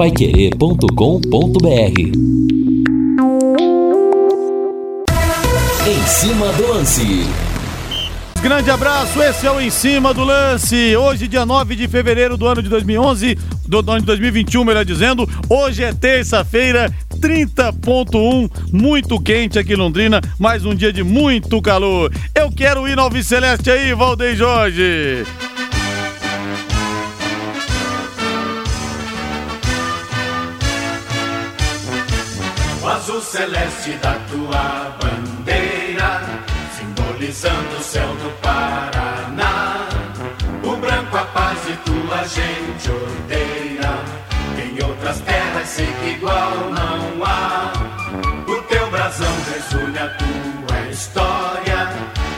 paiquerê.com.br Em cima do lance. Grande abraço, esse é o Em Cima do Lance. Hoje, dia 9 de fevereiro do ano de 2011, do ano de 2021, melhor dizendo. Hoje é terça-feira, 30.1, muito quente aqui em Londrina, mais um dia de muito calor. Eu quero ir no Celeste aí, Valdeir Jorge. Azul celeste da tua bandeira, simbolizando o céu do Paraná. O branco a paz e tua gente odeia. Em outras terras sei que igual não há. O teu brasão resume a tua história,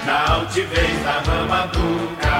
na altivez da rama do.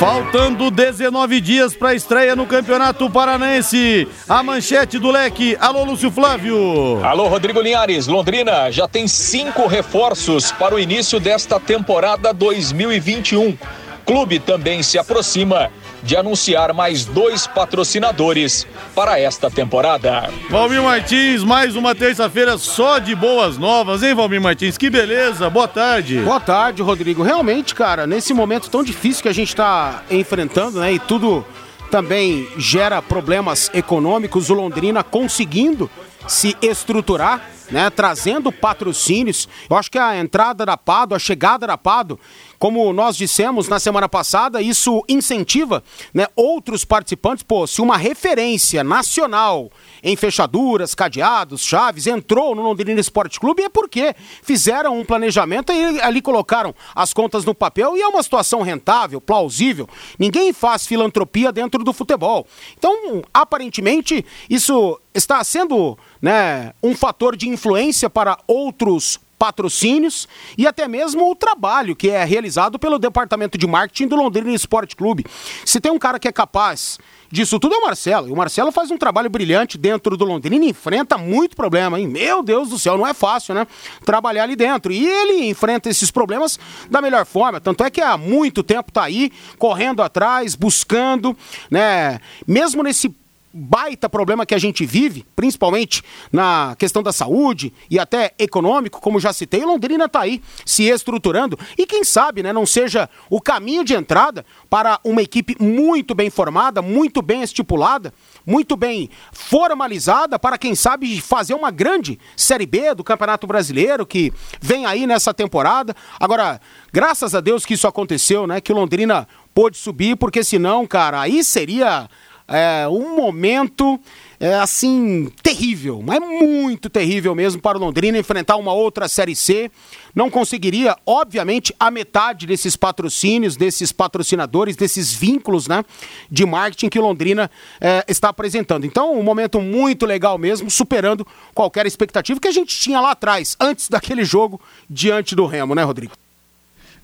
Faltando 19 dias para a estreia no Campeonato Paranense. A manchete do leque. Alô, Lúcio Flávio. Alô, Rodrigo Linhares. Londrina já tem cinco reforços para o início desta temporada 2021. Clube também se aproxima de anunciar mais dois patrocinadores para esta temporada. Valmir Martins, mais uma terça-feira só de boas novas, hein, Valmir Martins? Que beleza, boa tarde. Boa tarde, Rodrigo. Realmente, cara, nesse momento tão difícil que a gente está enfrentando, né, e tudo também gera problemas econômicos, o Londrina conseguindo se estruturar, né, trazendo patrocínios. Eu acho que a entrada da Pado, a chegada da Pado, como nós dissemos na semana passada, isso incentiva né, outros participantes. Pô, se uma referência nacional em fechaduras, cadeados, chaves, entrou no Londrina Esporte Clube, é porque fizeram um planejamento e ali colocaram as contas no papel e é uma situação rentável, plausível. Ninguém faz filantropia dentro do futebol. Então, aparentemente, isso está sendo né, um fator de influência para outros patrocínios e até mesmo o trabalho que é realizado pelo departamento de marketing do Londrina Esporte Clube. Se tem um cara que é capaz disso tudo é o Marcelo. E o Marcelo faz um trabalho brilhante dentro do Londrina e enfrenta muito problema, hein? Meu Deus do céu, não é fácil, né? Trabalhar ali dentro. E ele enfrenta esses problemas da melhor forma. Tanto é que há muito tempo tá aí, correndo atrás, buscando, né? Mesmo nesse baita problema que a gente vive, principalmente na questão da saúde e até econômico, como já citei, Londrina está aí se estruturando e quem sabe, né, não seja o caminho de entrada para uma equipe muito bem formada, muito bem estipulada, muito bem formalizada para quem sabe fazer uma grande Série B do Campeonato Brasileiro que vem aí nessa temporada. Agora, graças a Deus que isso aconteceu, né, que Londrina pôde subir, porque senão, cara, aí seria é, um momento é, assim terrível, mas muito terrível mesmo para o Londrina enfrentar uma outra Série C. Não conseguiria, obviamente, a metade desses patrocínios, desses patrocinadores, desses vínculos né, de marketing que Londrina é, está apresentando. Então, um momento muito legal mesmo, superando qualquer expectativa que a gente tinha lá atrás, antes daquele jogo diante do Remo, né, Rodrigo?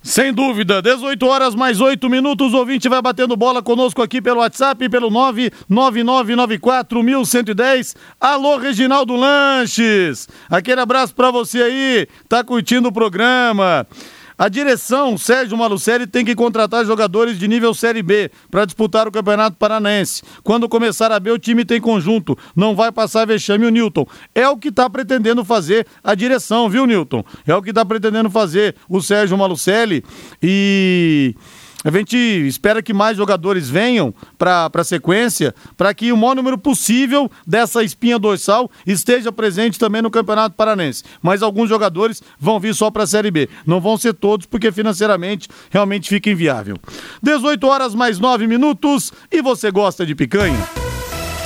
Sem dúvida, 18 horas mais 8 minutos, o ouvinte vai batendo bola conosco aqui pelo WhatsApp, pelo 999941110. Alô, Reginaldo Lanches, aquele abraço pra você aí, tá curtindo o programa. A direção, Sérgio Malucelli, tem que contratar jogadores de nível Série B para disputar o Campeonato Paranaense. Quando começar a B, o time tem conjunto. Não vai passar vexame o Newton. É o que está pretendendo fazer a direção, viu, Newton? É o que está pretendendo fazer o Sérgio Malucelli. E. A gente espera que mais jogadores venham para a sequência, para que o maior número possível dessa espinha dorsal esteja presente também no Campeonato Paranense. Mas alguns jogadores vão vir só para a Série B. Não vão ser todos, porque financeiramente realmente fica inviável. 18 horas mais 9 minutos e você gosta de picanha?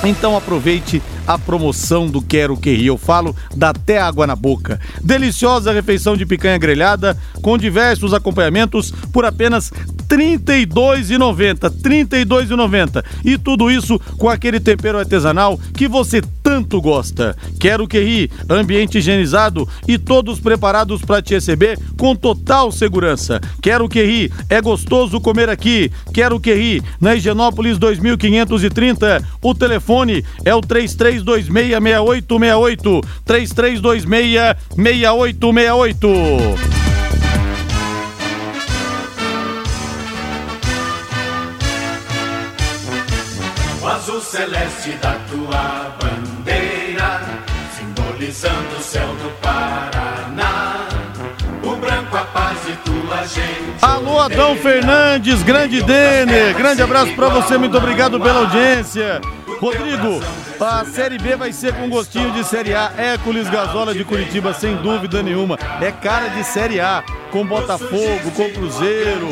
Então aproveite a promoção do Quero Que Ri. Eu falo da até água na boca. Deliciosa refeição de picanha grelhada com diversos acompanhamentos por apenas R$ 32,90. R$ 32,90. E tudo isso com aquele tempero artesanal que você tanto gosta. Quero Que Ri, ambiente higienizado e todos preparados para te receber com total segurança. Quero Que Ri, é gostoso comer aqui. Quero Que Ri, na Higienópolis 2530. O telefone é o 33266868. 33266868. O azul celeste da tua bandeira, simbolizando o céu do Paraná. O branco a paz e tua gente. Alô, Adão Fernandes, grande Denner, grande abraço pra você, muito obrigado pela audiência. Rodrigo, a Série B vai ser com gostinho de Série A. Hércules Gasola de Curitiba, sem dúvida nenhuma. É cara de Série A, com Botafogo, com Cruzeiro.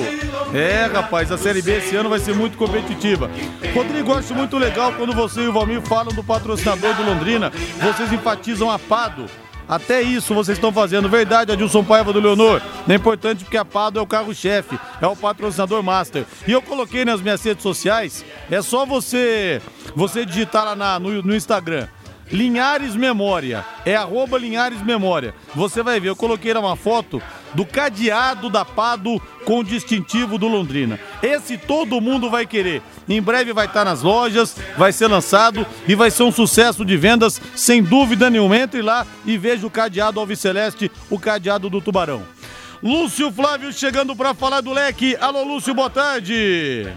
É, rapaz, a Série B esse ano vai ser muito competitiva. Rodrigo, acho muito legal quando você e o Valmir falam do patrocinador do Londrina. Vocês enfatizam a Pado. Até isso vocês estão fazendo. Verdade, Adilson Paiva do Leonor. É importante porque a Pado é o carro-chefe, é o patrocinador master. E eu coloquei nas minhas redes sociais, é só você você digitar lá na- no, no Instagram. Linhares Memória, é arroba Linhares Memória. Você vai ver, eu coloquei lá uma foto do cadeado da Pado com distintivo do Londrina. Esse todo mundo vai querer. Em breve vai estar nas lojas, vai ser lançado e vai ser um sucesso de vendas, sem dúvida nenhuma. Entre lá e veja o cadeado Alves Celeste, o cadeado do Tubarão. Lúcio Flávio chegando para falar do leque. Alô, Lúcio, boa tarde.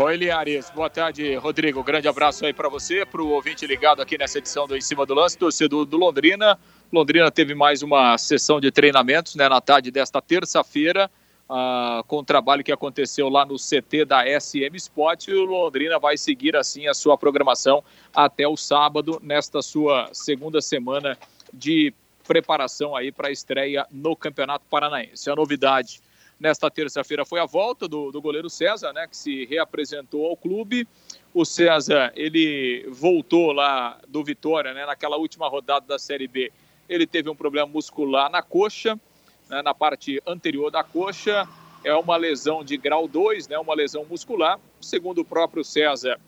Oi, Liares. Boa tarde, Rodrigo. Grande abraço aí para você, para o ouvinte ligado aqui nessa edição do Em Cima do Lance, torcedor do Londrina. Londrina teve mais uma sessão de treinamentos né, na tarde desta terça-feira, ah, com o trabalho que aconteceu lá no CT da SM Sport. E o Londrina vai seguir assim a sua programação até o sábado, nesta sua segunda semana de preparação aí para a estreia no Campeonato Paranaense. A novidade nesta terça-feira foi a volta do, do goleiro César, né, que se reapresentou ao clube. O César, ele voltou lá do Vitória, né, naquela última rodada da Série B. Ele teve um problema muscular na coxa, né, na parte anterior da coxa. É uma lesão de grau 2, né, uma lesão muscular. Segundo o próprio César,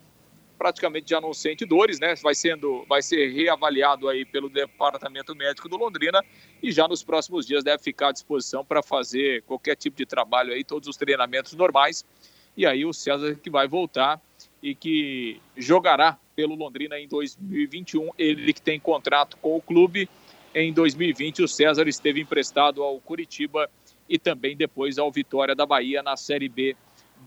praticamente já não sente dores, né? Vai sendo, vai ser reavaliado aí pelo departamento médico do Londrina e já nos próximos dias deve ficar à disposição para fazer qualquer tipo de trabalho aí, todos os treinamentos normais. E aí o César que vai voltar e que jogará pelo Londrina em 2021, ele que tem contrato com o clube. Em 2020 o César esteve emprestado ao Curitiba e também depois ao Vitória da Bahia na Série B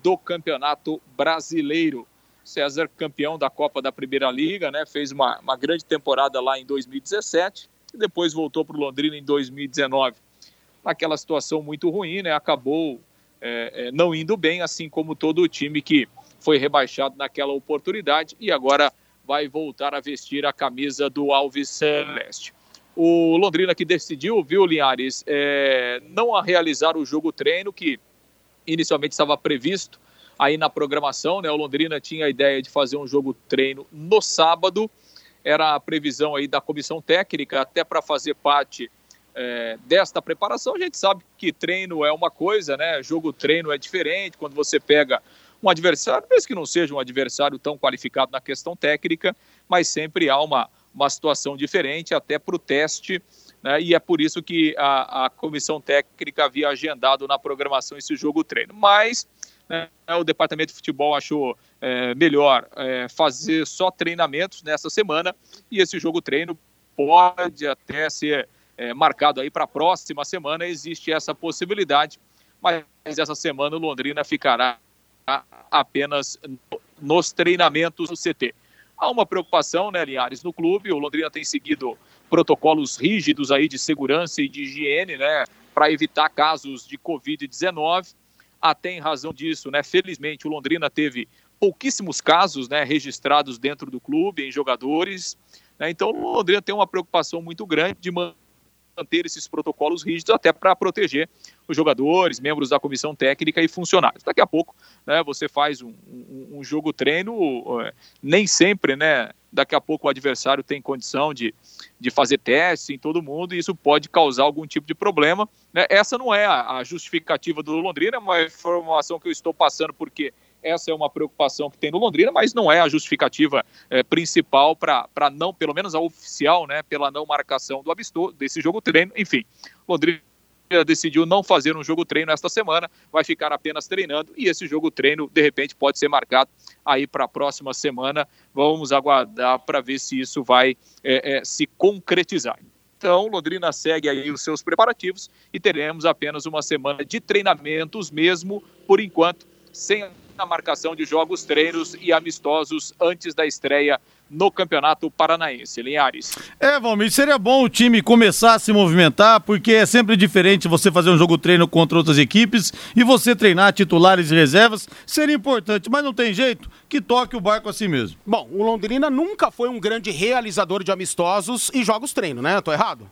do Campeonato Brasileiro. César, campeão da Copa da Primeira Liga, né? Fez uma, uma grande temporada lá em 2017 e depois voltou para o Londrina em 2019. Naquela situação muito ruim, né? Acabou é, é, não indo bem, assim como todo o time que foi rebaixado naquela oportunidade e agora vai voltar a vestir a camisa do Alves Celeste. O Londrina que decidiu, viu, Linhares, é, não a realizar o jogo treino que inicialmente estava previsto aí na programação, né? O Londrina tinha a ideia de fazer um jogo treino no sábado, era a previsão aí da comissão técnica, até para fazer parte é, desta preparação. A gente sabe que treino é uma coisa, né? Jogo treino é diferente quando você pega um adversário, mesmo que não seja um adversário tão qualificado na questão técnica, mas sempre há uma, uma situação diferente, até para o teste. Né? E é por isso que a, a comissão técnica havia agendado na programação esse jogo treino. Mas né, o departamento de futebol achou é, melhor é, fazer só treinamentos nessa semana e esse jogo treino pode até ser é, marcado aí para a próxima semana. Existe essa possibilidade, mas essa semana o Londrina ficará apenas nos treinamentos do CT. Há uma preocupação, né, Linhares, no clube. O Londrina tem seguido protocolos rígidos aí de segurança e de higiene, né, para evitar casos de Covid-19 até em razão disso, né? Felizmente o Londrina teve pouquíssimos casos, né, registrados dentro do clube em jogadores. Né? Então o Londrina tem uma preocupação muito grande de manter esses protocolos rígidos até para proteger os jogadores, membros da comissão técnica e funcionários. Daqui a pouco, né, você faz um, um, um jogo treino, nem sempre, né? Daqui a pouco o adversário tem condição de, de fazer testes em todo mundo e isso pode causar algum tipo de problema. Né? Essa não é a, a justificativa do Londrina, é uma informação que eu estou passando porque essa é uma preocupação que tem no Londrina, mas não é a justificativa é, principal para não, pelo menos a oficial, né, pela não marcação do amistoso, desse jogo treino. Enfim, Londrina decidiu não fazer um jogo treino esta semana, vai ficar apenas treinando e esse jogo treino de repente pode ser marcado aí para a próxima semana. Vamos aguardar para ver se isso vai é, é, se concretizar. Então, Londrina segue aí os seus preparativos e teremos apenas uma semana de treinamentos mesmo, por enquanto, sem na marcação de jogos, treinos e amistosos antes da estreia no Campeonato Paranaense. Linhares. É, Valmir, seria bom o time começar a se movimentar, porque é sempre diferente você fazer um jogo treino contra outras equipes e você treinar titulares e reservas. Seria importante, mas não tem jeito que toque o barco assim mesmo. Bom, o Londrina nunca foi um grande realizador de amistosos e jogos treino, né? Tô errado?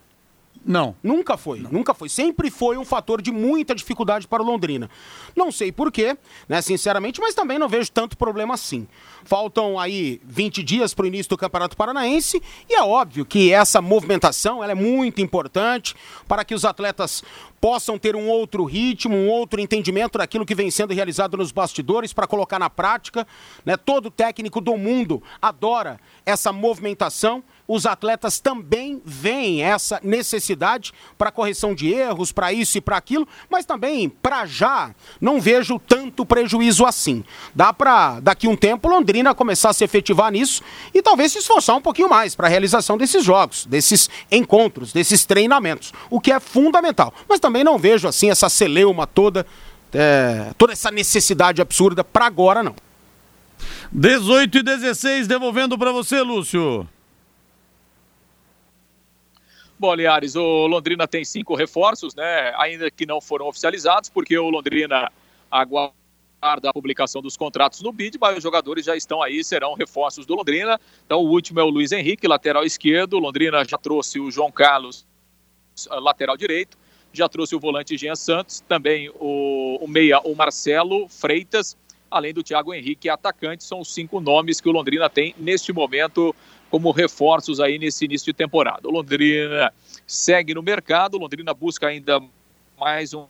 Não. Nunca foi, não. nunca foi. Sempre foi um fator de muita dificuldade para o Londrina. Não sei porquê, né, sinceramente, mas também não vejo tanto problema assim. Faltam aí 20 dias para o início do Campeonato Paranaense e é óbvio que essa movimentação ela é muito importante para que os atletas possam ter um outro ritmo, um outro entendimento daquilo que vem sendo realizado nos bastidores para colocar na prática. Né? Todo técnico do mundo adora essa movimentação os atletas também veem essa necessidade para correção de erros, para isso e para aquilo, mas também, para já, não vejo tanto prejuízo assim. Dá para, daqui um tempo, Londrina começar a se efetivar nisso e talvez se esforçar um pouquinho mais para a realização desses jogos, desses encontros, desses treinamentos, o que é fundamental. Mas também não vejo assim essa celeuma toda, é, toda essa necessidade absurda para agora, não. 18 e 16, devolvendo para você, Lúcio. Bom, Liares, o Londrina tem cinco reforços, né? Ainda que não foram oficializados, porque o Londrina aguarda a publicação dos contratos no BID, mas os jogadores já estão aí, serão reforços do Londrina. Então, o último é o Luiz Henrique, lateral esquerdo. O Londrina já trouxe o João Carlos, lateral direito. Já trouxe o volante Jean Santos, também o, o meia, o Marcelo Freitas, além do Thiago Henrique, atacante. São os cinco nomes que o Londrina tem neste momento como reforços aí nesse início de temporada. O Londrina segue no mercado, o Londrina busca ainda mais um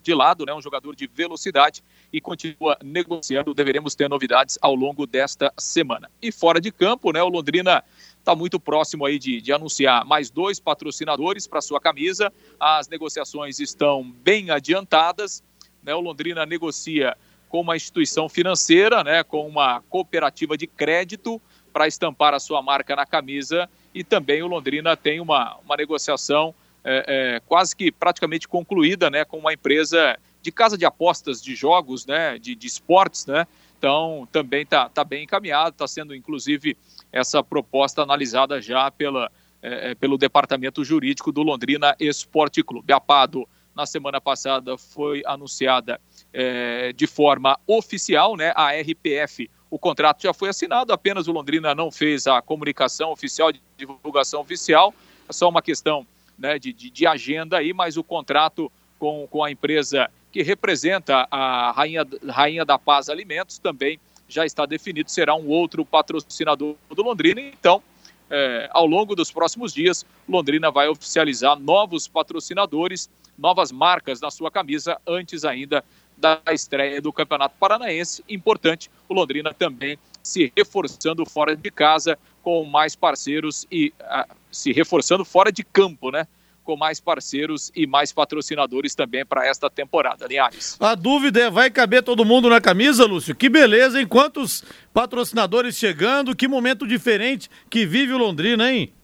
de lado, né, um jogador de velocidade e continua negociando. Deveremos ter novidades ao longo desta semana. E fora de campo, né, o Londrina está muito próximo aí de, de anunciar mais dois patrocinadores para sua camisa. As negociações estão bem adiantadas. Né, o Londrina negocia com uma instituição financeira, né, com uma cooperativa de crédito para estampar a sua marca na camisa e também o Londrina tem uma, uma negociação é, é, quase que praticamente concluída né, com uma empresa de casa de apostas de jogos, né, de, de esportes, né? Então também está tá bem encaminhado, está sendo inclusive essa proposta analisada já pela, é, é, pelo departamento jurídico do Londrina Esporte Clube. A Pado, na semana passada, foi anunciada é, de forma oficial, né? A RPF o contrato já foi assinado, apenas o Londrina não fez a comunicação oficial, de divulgação oficial, é só uma questão né, de, de, de, agenda aí, mas o contrato com, com a empresa que representa a Rainha, Rainha da Paz Alimentos também já está definido, será um outro patrocinador do Londrina, então é, ao longo dos próximos dias, Londrina vai oficializar novos patrocinadores, novas marcas na sua camisa, antes ainda da estreia do Campeonato Paranaense. Importante, o Londrina também se reforçando fora de casa com mais parceiros e uh, se reforçando fora de campo, né? Com mais parceiros e mais patrocinadores também para esta temporada, Linhares. A dúvida é: vai caber todo mundo na camisa, Lúcio? Que beleza, hein? Quantos patrocinadores chegando, que momento diferente que vive o Londrina, hein?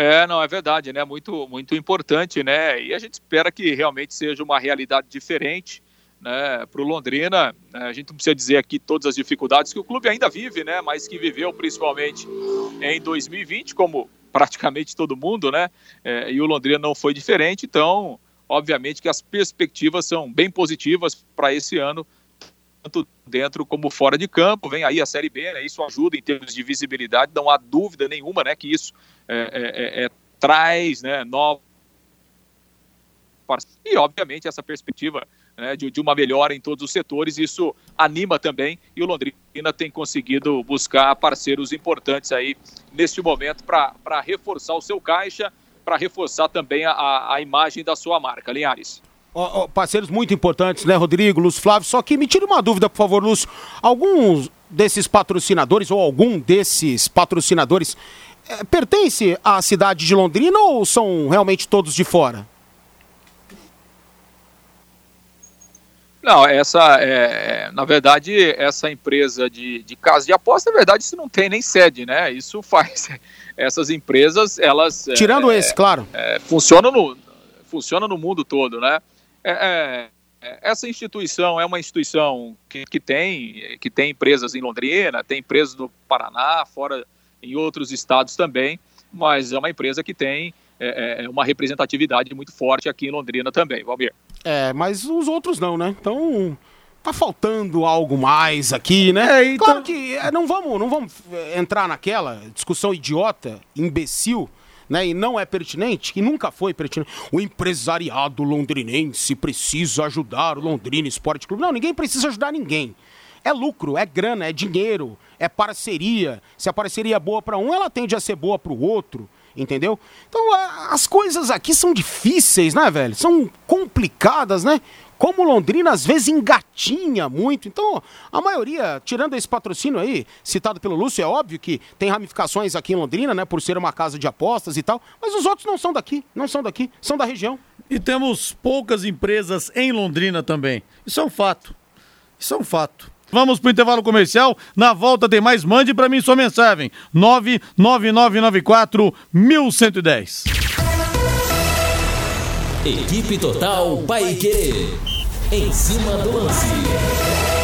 É, não, é verdade, né? Muito, muito importante, né? E a gente espera que realmente seja uma realidade diferente, né? Para o Londrina, né? a gente não precisa dizer aqui todas as dificuldades que o clube ainda vive, né? Mas que viveu principalmente em 2020, como praticamente todo mundo, né? É, e o Londrina não foi diferente, então, obviamente que as perspectivas são bem positivas para esse ano, tanto dentro como fora de campo. Vem aí a Série B, né? Isso ajuda em termos de visibilidade, não há dúvida nenhuma, né? Que isso é, é, é, é, traz né, novos. E, obviamente, essa perspectiva né, de, de, uma melhora em todos os setores, isso anima também. E o Londrina tem conseguido buscar parceiros importantes aí neste momento para reforçar o seu caixa, para reforçar também a, a imagem da sua marca. Linhares. Oh, oh, parceiros muito importantes, né, Rodrigo, Lúcio Flávio? Só que me tire uma dúvida, por favor, Lúcio. Alguns desses patrocinadores, ou algum desses patrocinadores, é, pertence à cidade de Londrina ou são realmente todos de fora? Não, essa é, é, na verdade, essa empresa de, de casa de aposta, na verdade, isso não tem nem sede, né? Isso faz. Essas empresas, elas. Tirando é, esse, claro. É, funcionam, no, funcionam no mundo todo, né? É, é, essa instituição é uma instituição que, que, tem, que tem empresas em Londrina, tem empresas no Paraná, fora em outros estados também, mas é uma empresa que tem é, é uma representatividade muito forte aqui em Londrina também, Valmir. É, mas os outros não, né? Então tá faltando algo mais aqui, né? É, então... Claro que é, não vamos, não vamos é, entrar naquela discussão idiota, imbecil, né? E não é pertinente, que nunca foi pertinente. O empresariado londrinense precisa ajudar o Londrina Esporte Clube. Não, ninguém precisa ajudar ninguém. É lucro, é grana, é dinheiro, é parceria. Se a parceria é boa para um, ela tende a ser boa para o outro entendeu? Então as coisas aqui são difíceis, né, velho? São complicadas, né? Como Londrina às vezes engatinha muito. Então, a maioria, tirando esse patrocínio aí, citado pelo Lúcio, é óbvio que tem ramificações aqui em Londrina, né, por ser uma casa de apostas e tal, mas os outros não são daqui, não são daqui, são da região. E temos poucas empresas em Londrina também. Isso é um fato. Isso é um fato. Vamos para o intervalo comercial. Na volta tem mais. Mande para mim sua mensagem. 99994 1110. Equipe Total Paique. Em cima do lance.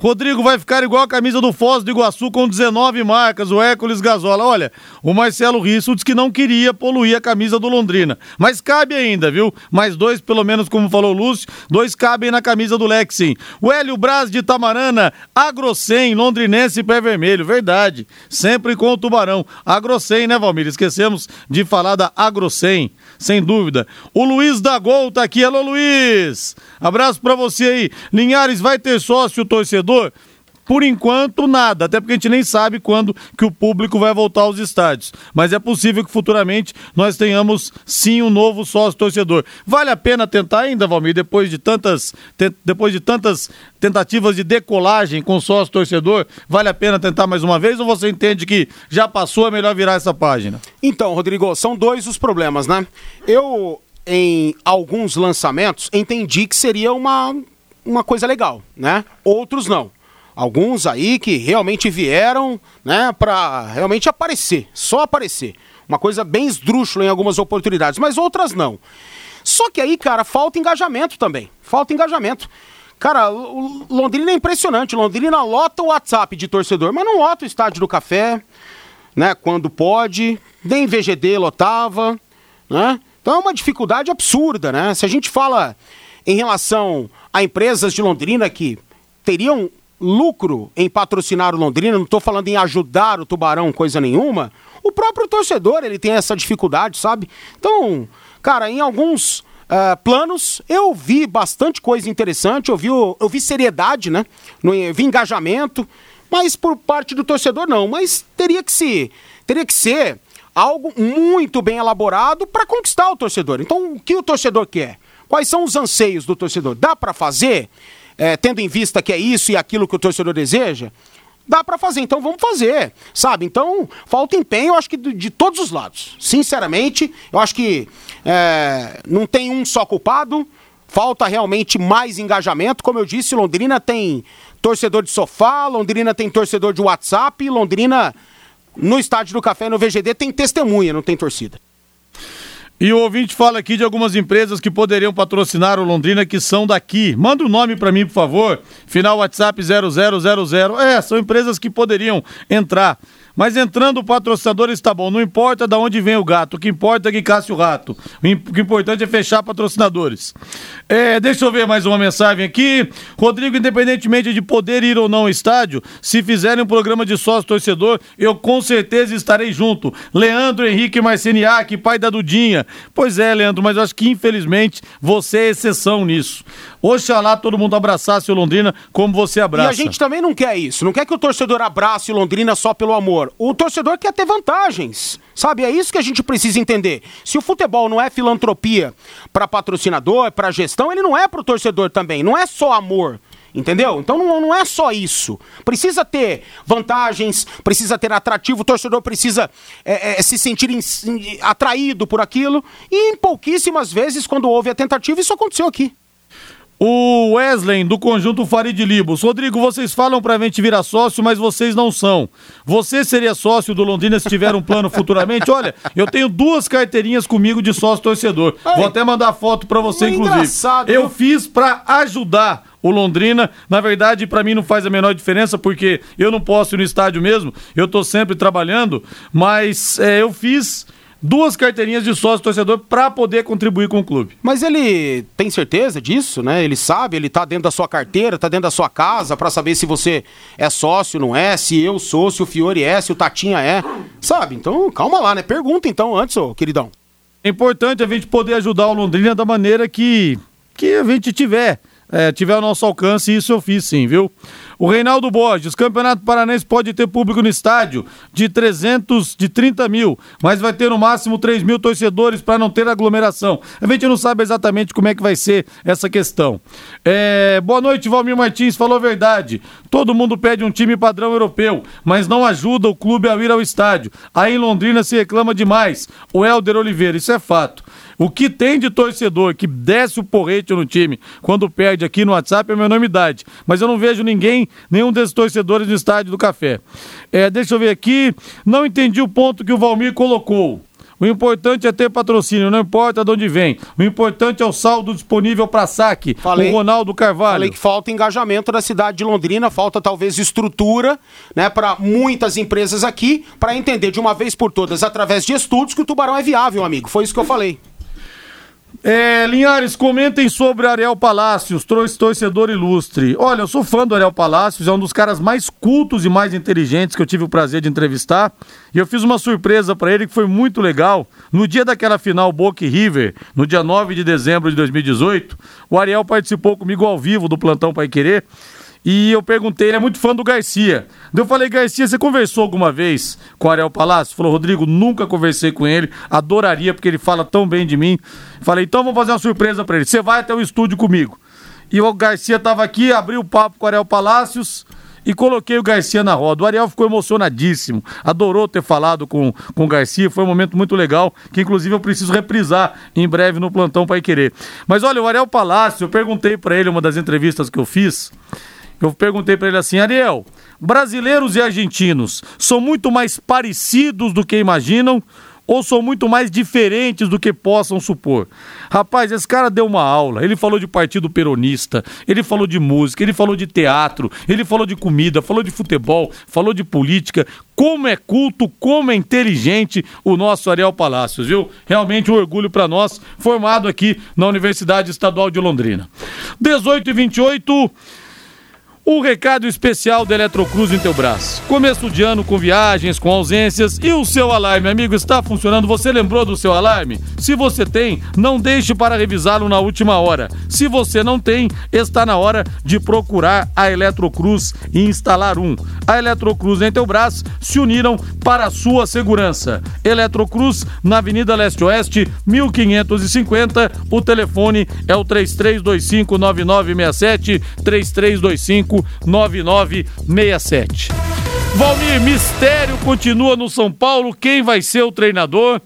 Rodrigo vai ficar igual a camisa do Foz do Iguaçu com 19 marcas, o Hércules Gasola. Olha, o Marcelo Risso disse que não queria poluir a camisa do Londrina. Mas cabe ainda, viu? Mais dois, pelo menos, como falou o Lúcio, dois cabem na camisa do Lexin. O Hélio Braz de Tamarana, Agrocem, londrinense pé vermelho. Verdade. Sempre com o Tubarão. Agrocem, né, Valmir? Esquecemos de falar da Agrocem, sem dúvida. O Luiz da Gol tá aqui. Alô, Luiz! Abraço pra você aí. Linhares vai ter sócio torcedor Por enquanto, nada, até porque a gente nem sabe quando que o público vai voltar aos estádios. Mas é possível que futuramente nós tenhamos sim um novo sócio torcedor. Vale a pena tentar ainda, Valmir, depois de tantas, te, depois de tantas tentativas de decolagem com sócio torcedor, vale a pena tentar mais uma vez ou você entende que já passou, é melhor virar essa página? Então, Rodrigo, são dois os problemas, né? Eu, em alguns lançamentos, entendi que seria uma uma coisa legal, né? Outros não. Alguns aí que realmente vieram, né, para realmente aparecer, só aparecer. Uma coisa bem esdrúxula em algumas oportunidades, mas outras não. Só que aí, cara, falta engajamento também. Falta engajamento. Cara, Londrina é impressionante. Londrina lota o WhatsApp de torcedor, mas não lota o estádio do café, né? Quando pode. Nem VGD lotava, né? Então é uma dificuldade absurda, né? Se a gente fala em relação a empresas de Londrina que teriam lucro em patrocinar o Londrina, não estou falando em ajudar o Tubarão, coisa nenhuma, o próprio torcedor ele tem essa dificuldade, sabe? Então, cara, em alguns uh, planos eu vi bastante coisa interessante, eu vi, eu vi seriedade, né? Eu vi engajamento, mas por parte do torcedor não, mas teria que se teria que ser algo muito bem elaborado para conquistar o torcedor. Então, o que o torcedor quer? Quais são os anseios do torcedor? Dá para fazer, é, tendo em vista que é isso e aquilo que o torcedor deseja? Dá para fazer, então vamos fazer, sabe? Então, falta empenho, eu acho que de, de todos os lados. Sinceramente, eu acho que é, não tem um só culpado, falta realmente mais engajamento. Como eu disse, Londrina tem torcedor de sofá, Londrina tem torcedor de WhatsApp, Londrina no Estádio do Café, no VGD, tem testemunha, não tem torcida. E o ouvinte fala aqui de algumas empresas que poderiam patrocinar o Londrina que são daqui. Manda o um nome para mim, por favor. Final WhatsApp 0000. É, são empresas que poderiam entrar. Mas entrando o patrocinador está bom, não importa de onde vem o gato, o que importa é que casse o rato. O que importante é fechar patrocinadores. É, deixa eu ver mais uma mensagem aqui. Rodrigo, independentemente de poder ir ou não ao estádio, se fizerem um programa de sócio torcedor, eu com certeza estarei junto. Leandro Henrique Marceniak, pai da Dudinha. Pois é, Leandro, mas eu acho que infelizmente você é exceção nisso. Oxalá todo mundo abraçasse o Londrina como você abraça. E a gente também não quer isso. Não quer que o torcedor abrace o Londrina só pelo amor. O torcedor quer ter vantagens. Sabe, é isso que a gente precisa entender. Se o futebol não é filantropia para patrocinador, para gestão, ele não é para o torcedor também. Não é só amor. Entendeu? Então não, não é só isso. Precisa ter vantagens, precisa ter atrativo, o torcedor precisa é, é, se sentir em, atraído por aquilo. E em pouquíssimas vezes, quando houve a tentativa, isso aconteceu aqui. O Wesley, do conjunto Farid Libos. Rodrigo, vocês falam pra gente virar sócio, mas vocês não são. Você seria sócio do Londrina se tiver um plano futuramente? Olha, eu tenho duas carteirinhas comigo de sócio torcedor. Vou até mandar foto pra você, É inclusive. engraçado, Eu fiz pra ajudar o Londrina. Na verdade, pra mim não faz a menor diferença, porque eu não posso ir no estádio mesmo, eu tô sempre trabalhando, mas é, eu fiz duas carteirinhas de sócio torcedor pra poder contribuir com o clube. Mas ele tem certeza disso, né? Ele sabe, ele tá dentro da sua carteira, tá dentro da sua casa pra saber se você é sócio, não é, se eu sou, se o Fiore é, se o Tatinha é. Sabe? Então, calma lá, né? Pergunta então antes, ô queridão. É importante a gente poder ajudar o Londrina da maneira que, que a gente tiver. é, tiver ao nosso alcance, isso eu fiz sim, viu? O Reinaldo Borges, Campeonato Paranense pode ter público no estádio de 300, de 30 mil, mas vai ter no máximo 3 mil torcedores para não ter aglomeração. A gente não sabe exatamente como é que vai ser essa questão. É, boa noite, Valmir Martins, falou a verdade. Todo mundo pede um time padrão europeu, mas não ajuda o clube a ir ao estádio. Aí em Londrina se reclama demais. O Helder Oliveira, isso é fato. O que tem de torcedor que desce o porrete no time quando perde aqui no WhatsApp é uma enormidade. Mas eu não vejo ninguém, nenhum desses torcedores no estádio do café. É, deixa eu ver aqui. Não entendi o ponto que o Valmir colocou. O importante é ter patrocínio, não importa de onde vem. O importante é o saldo disponível para saque. Falei. o Ronaldo Carvalho. Falei que falta engajamento da cidade de Londrina, falta talvez estrutura, né, para muitas empresas aqui, para entender de uma vez por todas, através de estudos, que o Tubarão é viável, amigo. Foi isso que eu falei. É, Linhares, comentem sobre Ariel Palácios, tor- torcedor ilustre. Olha, eu sou fã do Ariel Palácios, é um dos caras mais cultos e mais inteligentes que eu tive o prazer de entrevistar. E eu fiz uma surpresa pra ele que foi muito legal. No dia daquela final Boca e River, no dia 9 de dezembro de 2018, o Ariel participou comigo ao vivo do Plantão Pai Querer. E eu perguntei, ele é muito fã do Garcia. Eu falei, Garcia, você conversou alguma vez com o Ariel Palácio? Falou, Rodrigo, nunca conversei com ele, adoraria, porque ele fala tão bem de mim. Falei, então vamos fazer uma surpresa pra ele. Você vai até o estúdio comigo. E o Garcia tava aqui, abri o papo com o Ariel Palácios e coloquei o Garcia na roda. O Ariel ficou emocionadíssimo, adorou ter falado com, com o Garcia, foi um momento muito legal, que inclusive eu preciso reprisar em breve no Plantão Pai Querer. Mas olha, o Ariel Palácio, eu perguntei pra ele uma das entrevistas que eu fiz, eu perguntei pra ele assim, Ariel, brasileiros e argentinos são muito mais parecidos do que imaginam ou são muito mais diferentes do que possam supor? Rapaz, esse cara deu uma aula. Ele falou de partido peronista, ele falou de música, ele falou de teatro, ele falou de comida, falou de futebol, falou de política. Como é culto, como é inteligente o nosso Ariel Palácios, viu? Realmente um orgulho para nós, formado aqui na Universidade Estadual de Londrina. 18 e 28. O recado especial da Eletrocruz braço. Começo de ano com viagens, com ausências e o seu alarme, amigo, está funcionando. Você lembrou do seu alarme? Se você tem, não deixe para revisá-lo na última hora. Se você não tem, está na hora de procurar a Eletrocruz e instalar um. A Eletrocruz em teu braço se uniram para a sua segurança. Eletrocruz na Avenida Leste Oeste, 1550. O telefone é o 3325 9967 3325 9967. Valmir, mistério continua no São Paulo. Quem vai ser o treinador?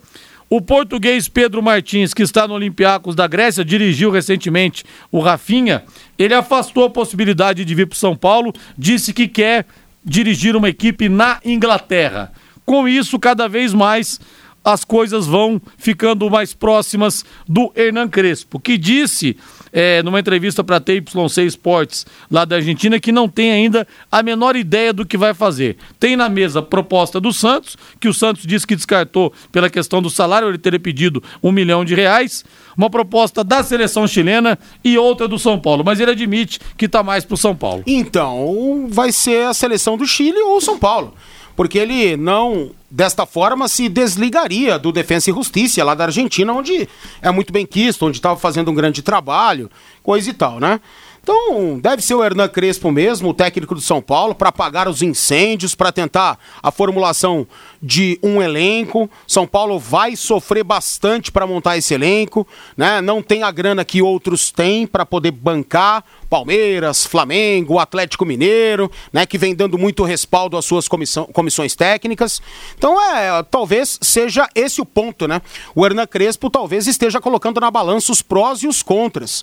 O português Pedro Martins, que está no Olympiacos da Grécia, dirigiu recentemente o Rafinha. Ele afastou a possibilidade de vir para São Paulo, disse que quer dirigir uma equipe na Inglaterra. Com isso, cada vez mais as coisas vão ficando mais próximas do Hernan Crespo, que disse é, numa entrevista para a TYC Sports lá da Argentina que não tem ainda a menor ideia do que vai fazer. Tem na mesa proposta do Santos, que o Santos disse que descartou pela questão do salário, ele teria pedido um milhão de reais, uma proposta da seleção chilena e outra do São Paulo, mas ele admite que está mais para o São Paulo. Então, vai ser a seleção do Chile ou São Paulo. Porque ele não, desta forma, se desligaria do Defensa e Justiça lá da Argentina, onde é muito bem quisto, onde estava fazendo um grande trabalho, coisa e tal, né? Então, deve ser o Hernan Crespo mesmo, o técnico do São Paulo, para apagar os incêndios, para tentar a formulação de um elenco. São Paulo vai sofrer bastante para montar esse elenco, né? Não tem a grana que outros têm para poder bancar. Palmeiras, Flamengo, Atlético Mineiro, né, que vem dando muito respaldo às suas comissão, comissões técnicas. Então, é, talvez seja esse o ponto, né? O Hernan Crespo talvez esteja colocando na balança os prós e os contras.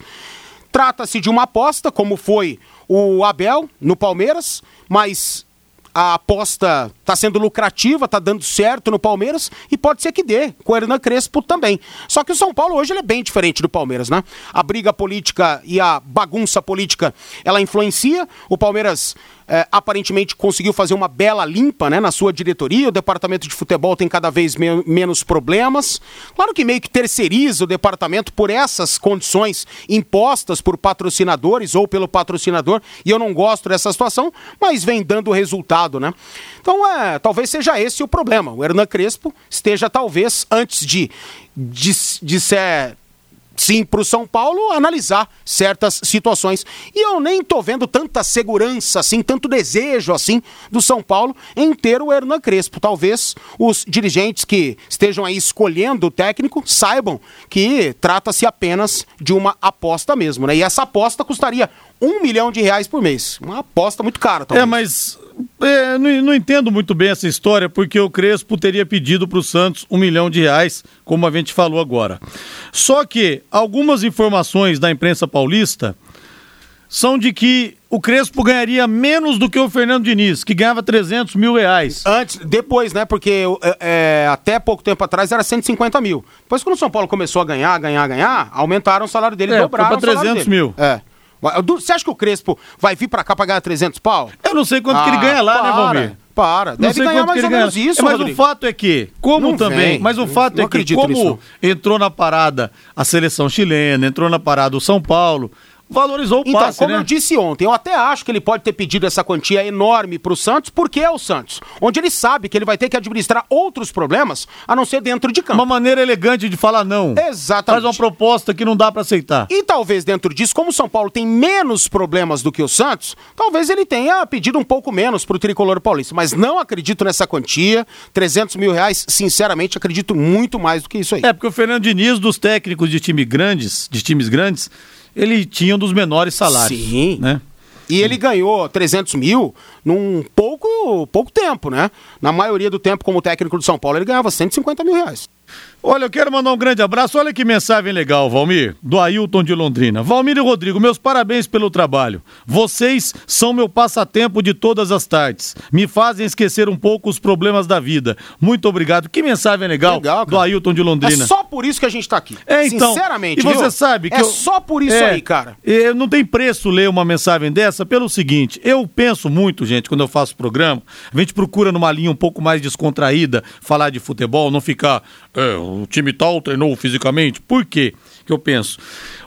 Trata-se de uma aposta, como foi o Abel no Palmeiras, mas a aposta está sendo lucrativa, está dando certo no Palmeiras e pode ser que dê com o Hernan Crespo também. Só que o São Paulo hoje é bem diferente do Palmeiras, né? A briga política e a bagunça política ela influencia. O Palmeiras é, aparentemente conseguiu fazer uma bela limpa né, na sua diretoria. O departamento de futebol tem cada vez me menos problemas. Claro que meio que terceiriza o departamento por essas condições impostas por patrocinadores ou pelo patrocinador, e eu não gosto dessa situação, mas vem dando resultado, né? Então, é, talvez seja esse o problema. O Hernan Crespo esteja, talvez, antes de, de, de ser sim para o São Paulo analisar certas situações. E eu nem tô vendo tanta segurança assim, tanto desejo assim do São Paulo em ter o Hernan Crespo. Talvez os dirigentes que estejam aí escolhendo o técnico saibam que trata-se apenas de uma aposta mesmo, né? E essa aposta custaria um milhão de reais por mês. Uma aposta muito cara, talvez. É, mas é, não, não, entendo muito bem essa história, porque o Crespo teria pedido para o Santos um milhão de reais, como a gente falou agora. Só que algumas informações da imprensa paulista são de que o Crespo ganharia menos do que o Fernando Diniz, que ganhava 300 mil reais. Antes, depois, né? Porque é, é, até pouco tempo atrás era 150 mil. Depois, quando o São Paulo começou a ganhar, ganhar, ganhar, aumentaram o salário dele, é, dobraram pra 300 mil. É. Você acha que o Crespo vai vir pra cá pra ganhar 300 pau? Eu não sei quanto ah, que ele ah, ganha lá, né, para, né, Valmir? Para, deve não ganhar mais ou menos ganha. isso, é, Mas Rodrigo. o fato é que, como não também, vem. mas o fato não é que como nisso. entrou na parada a seleção chilena, entrou na parada o São Paulo, valorizou o então, passe, como né? eu disse ontem, eu até acho que ele pode ter pedido essa quantia enorme para o Santos, porque é o Santos, onde ele sabe que ele vai ter que administrar outros problemas, a não ser dentro de campo. Uma maneira elegante de falar não. Exatamente. Faz uma proposta que não dá para aceitar. E talvez dentro disso, como o São Paulo tem menos problemas do que o Santos, talvez ele tenha pedido um pouco menos para o tricolor paulista, mas não acredito nessa quantia, 300 mil reais, sinceramente acredito muito mais do que isso aí. É porque o Fernando Diniz dos técnicos de time grandes, de times grandes ele tinha um dos menores salários. Sim. Né? E ele ganhou 300 mil num pouco, pouco tempo, né? Na maioria do tempo, como técnico do São Paulo, ele ganhava 150 mil reais. Olha, eu quero mandar um grande abraço. Olha que mensagem legal, Valmir, do Ailton de Londrina. Valmir e Rodrigo, meus parabéns pelo trabalho. Vocês são meu passatempo de todas as tardes. Me fazem esquecer um pouco os problemas da vida. Muito obrigado. Que mensagem legal, legal do Ailton de Londrina. É só por isso que a gente tá aqui. É, então. Sinceramente, E você viu? sabe que. É eu... só por isso é, aí, cara. É, não tem preço ler uma mensagem dessa pelo seguinte: eu penso muito, gente, quando eu faço programa, a gente procura numa linha um pouco mais descontraída falar de futebol, não ficar. É, o time tal treinou fisicamente. Por quê? Que eu penso.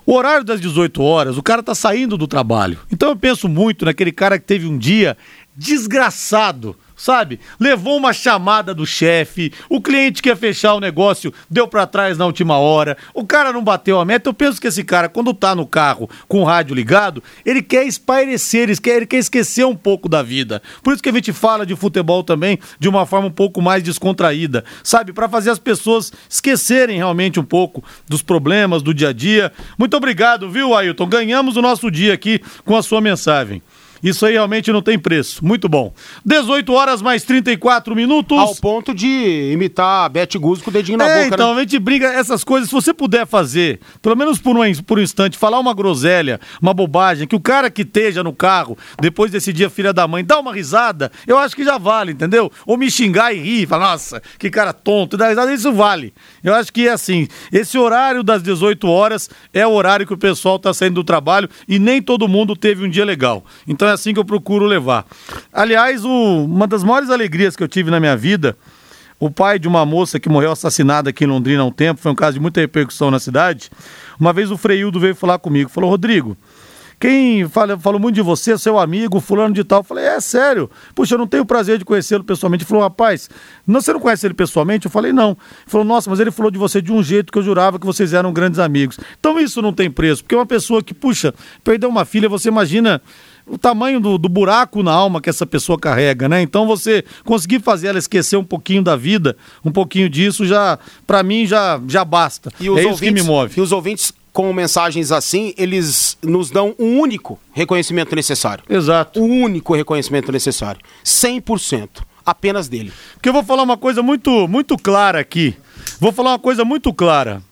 O horário das 18 horas, o cara tá saindo do trabalho. Então eu penso muito naquele cara que teve um dia desgraçado sabe? Levou uma chamada do chefe, o cliente quer fechar o negócio, deu para trás na última hora, o cara não bateu a meta. Eu penso que esse cara, quando tá no carro com o rádio ligado, ele quer espairecer, ele quer, ele quer esquecer um pouco da vida. Por isso que a gente fala de futebol também de uma forma um pouco mais descontraída, sabe? Para fazer as pessoas esquecerem realmente um pouco dos problemas do dia a dia. Muito obrigado, viu, Ailton? Ganhamos o nosso dia aqui com a sua mensagem. Isso aí realmente não tem preço. Muito bom. 18 horas mais 34 minutos. Ao ponto de imitar a Beth Guzzo com o dedinho na é, boca. Então, né? a gente briga essas coisas. Se você puder fazer, pelo menos por um, por um instante, falar uma groselha, uma bobagem, que o cara que esteja no carro, depois desse dia, filha da mãe, dá uma risada, eu acho que já vale, entendeu? Ou me xingar e rir, falar, nossa, que cara tonto, dá risada, isso vale. Eu acho que é assim. Esse horário das 18 horas é o horário que o pessoal está saindo do trabalho e nem todo mundo teve um dia legal. Então é assim que eu procuro levar. Aliás, o, uma das maiores alegrias que eu tive na minha vida, o pai de uma moça que morreu assassinada aqui em Londrina há um tempo, foi um caso de muita repercussão na cidade. Uma vez o Freildo veio falar comigo, falou: Rodrigo, quem fala, falou muito de você, seu amigo, fulano de tal. Eu falei, é sério? Puxa, eu não tenho o prazer de conhecê-lo pessoalmente. Ele falou, rapaz, não, você não conhece ele pessoalmente? Eu falei, não. Ele falou, nossa, mas ele falou de você de um jeito que eu jurava que vocês eram grandes amigos. Então isso não tem preço, porque uma pessoa que, puxa, perdeu uma filha, você imagina o tamanho do, do, buraco na alma que essa pessoa carrega, né? Então você conseguir fazer ela esquecer um pouquinho da vida, um pouquinho disso, já, para mim, já, já basta. E os é ouvintes, isso que me move. E os ouvintes com mensagens assim, eles nos dão um único reconhecimento necessário. Exato. O único reconhecimento necessário. 100%. Apenas dele. Porque eu vou falar uma coisa muito, muito clara aqui. Vou falar uma coisa muito clara.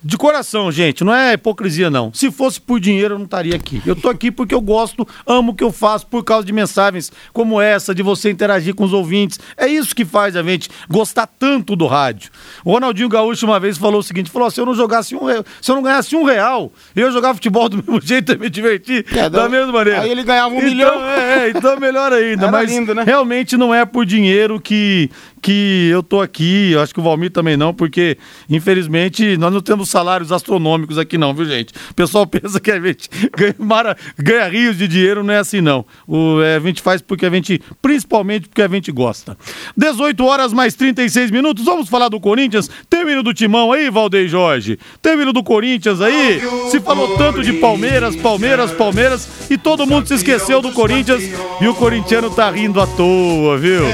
De coração, gente, não é hipocrisia, não. Se fosse por dinheiro, eu não estaria aqui. Eu tô aqui porque eu gosto, amo o que eu faço, por causa de mensagens como essa, de você interagir com os ouvintes. É isso que faz a gente gostar tanto do rádio. O Ronaldinho Gaúcho uma vez falou o seguinte: falou: se eu não jogasse um real, se eu não ganhasse um real, eu ia jogar futebol do mesmo jeito e me divertir é, da mesma maneira. Aí ele ganhava um então, milhão. É, é, então melhor ainda. Era mas lindo, né? realmente não é por dinheiro que, que eu tô aqui. Eu acho que o Valmir também não, porque infelizmente nós não temos salários astronômicos aqui, não, viu, gente? O pessoal pensa que a gente ganha, mara, ganha rios de dinheiro, não é assim, não. O, é, a gente faz porque a gente, principalmente porque a gente gosta. 18 horas mais 36 minutos, vamos falar do Corinthians. Termino do timão aí, Valdeir Jorge. Termino do Corinthians aí. Se falou tanto de Palmeiras, Palmeiras, Palmeiras, e todo mundo se esqueceu do Corinthians. E o corintiano tá rindo à toa, viu?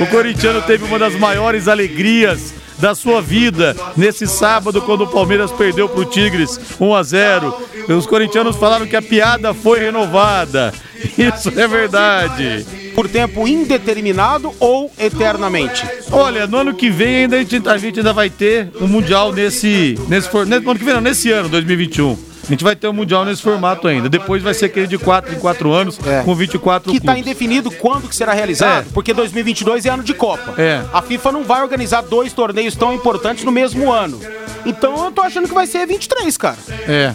O corintiano teve uma das maiores alegrias da sua vida nesse sábado quando o Palmeiras perdeu para o Tigres 1 a 0. Os corintianos falaram que a piada foi renovada. Isso é verdade. Por tempo indeterminado ou eternamente? Olha, no ano que vem ainda a gente, a gente ainda vai ter um mundial nesse nesse, nesse ano que vem, não, nesse ano 2021. A gente vai ter um Mundial nesse formato ainda. Depois vai ser aquele de 4 em 4 anos, é. com 24 Que está indefinido quando que será realizado, é. porque 2022 é ano de Copa. É. A FIFA não vai organizar dois torneios tão importantes no mesmo ano. Então eu tô achando que vai ser 23, cara. É.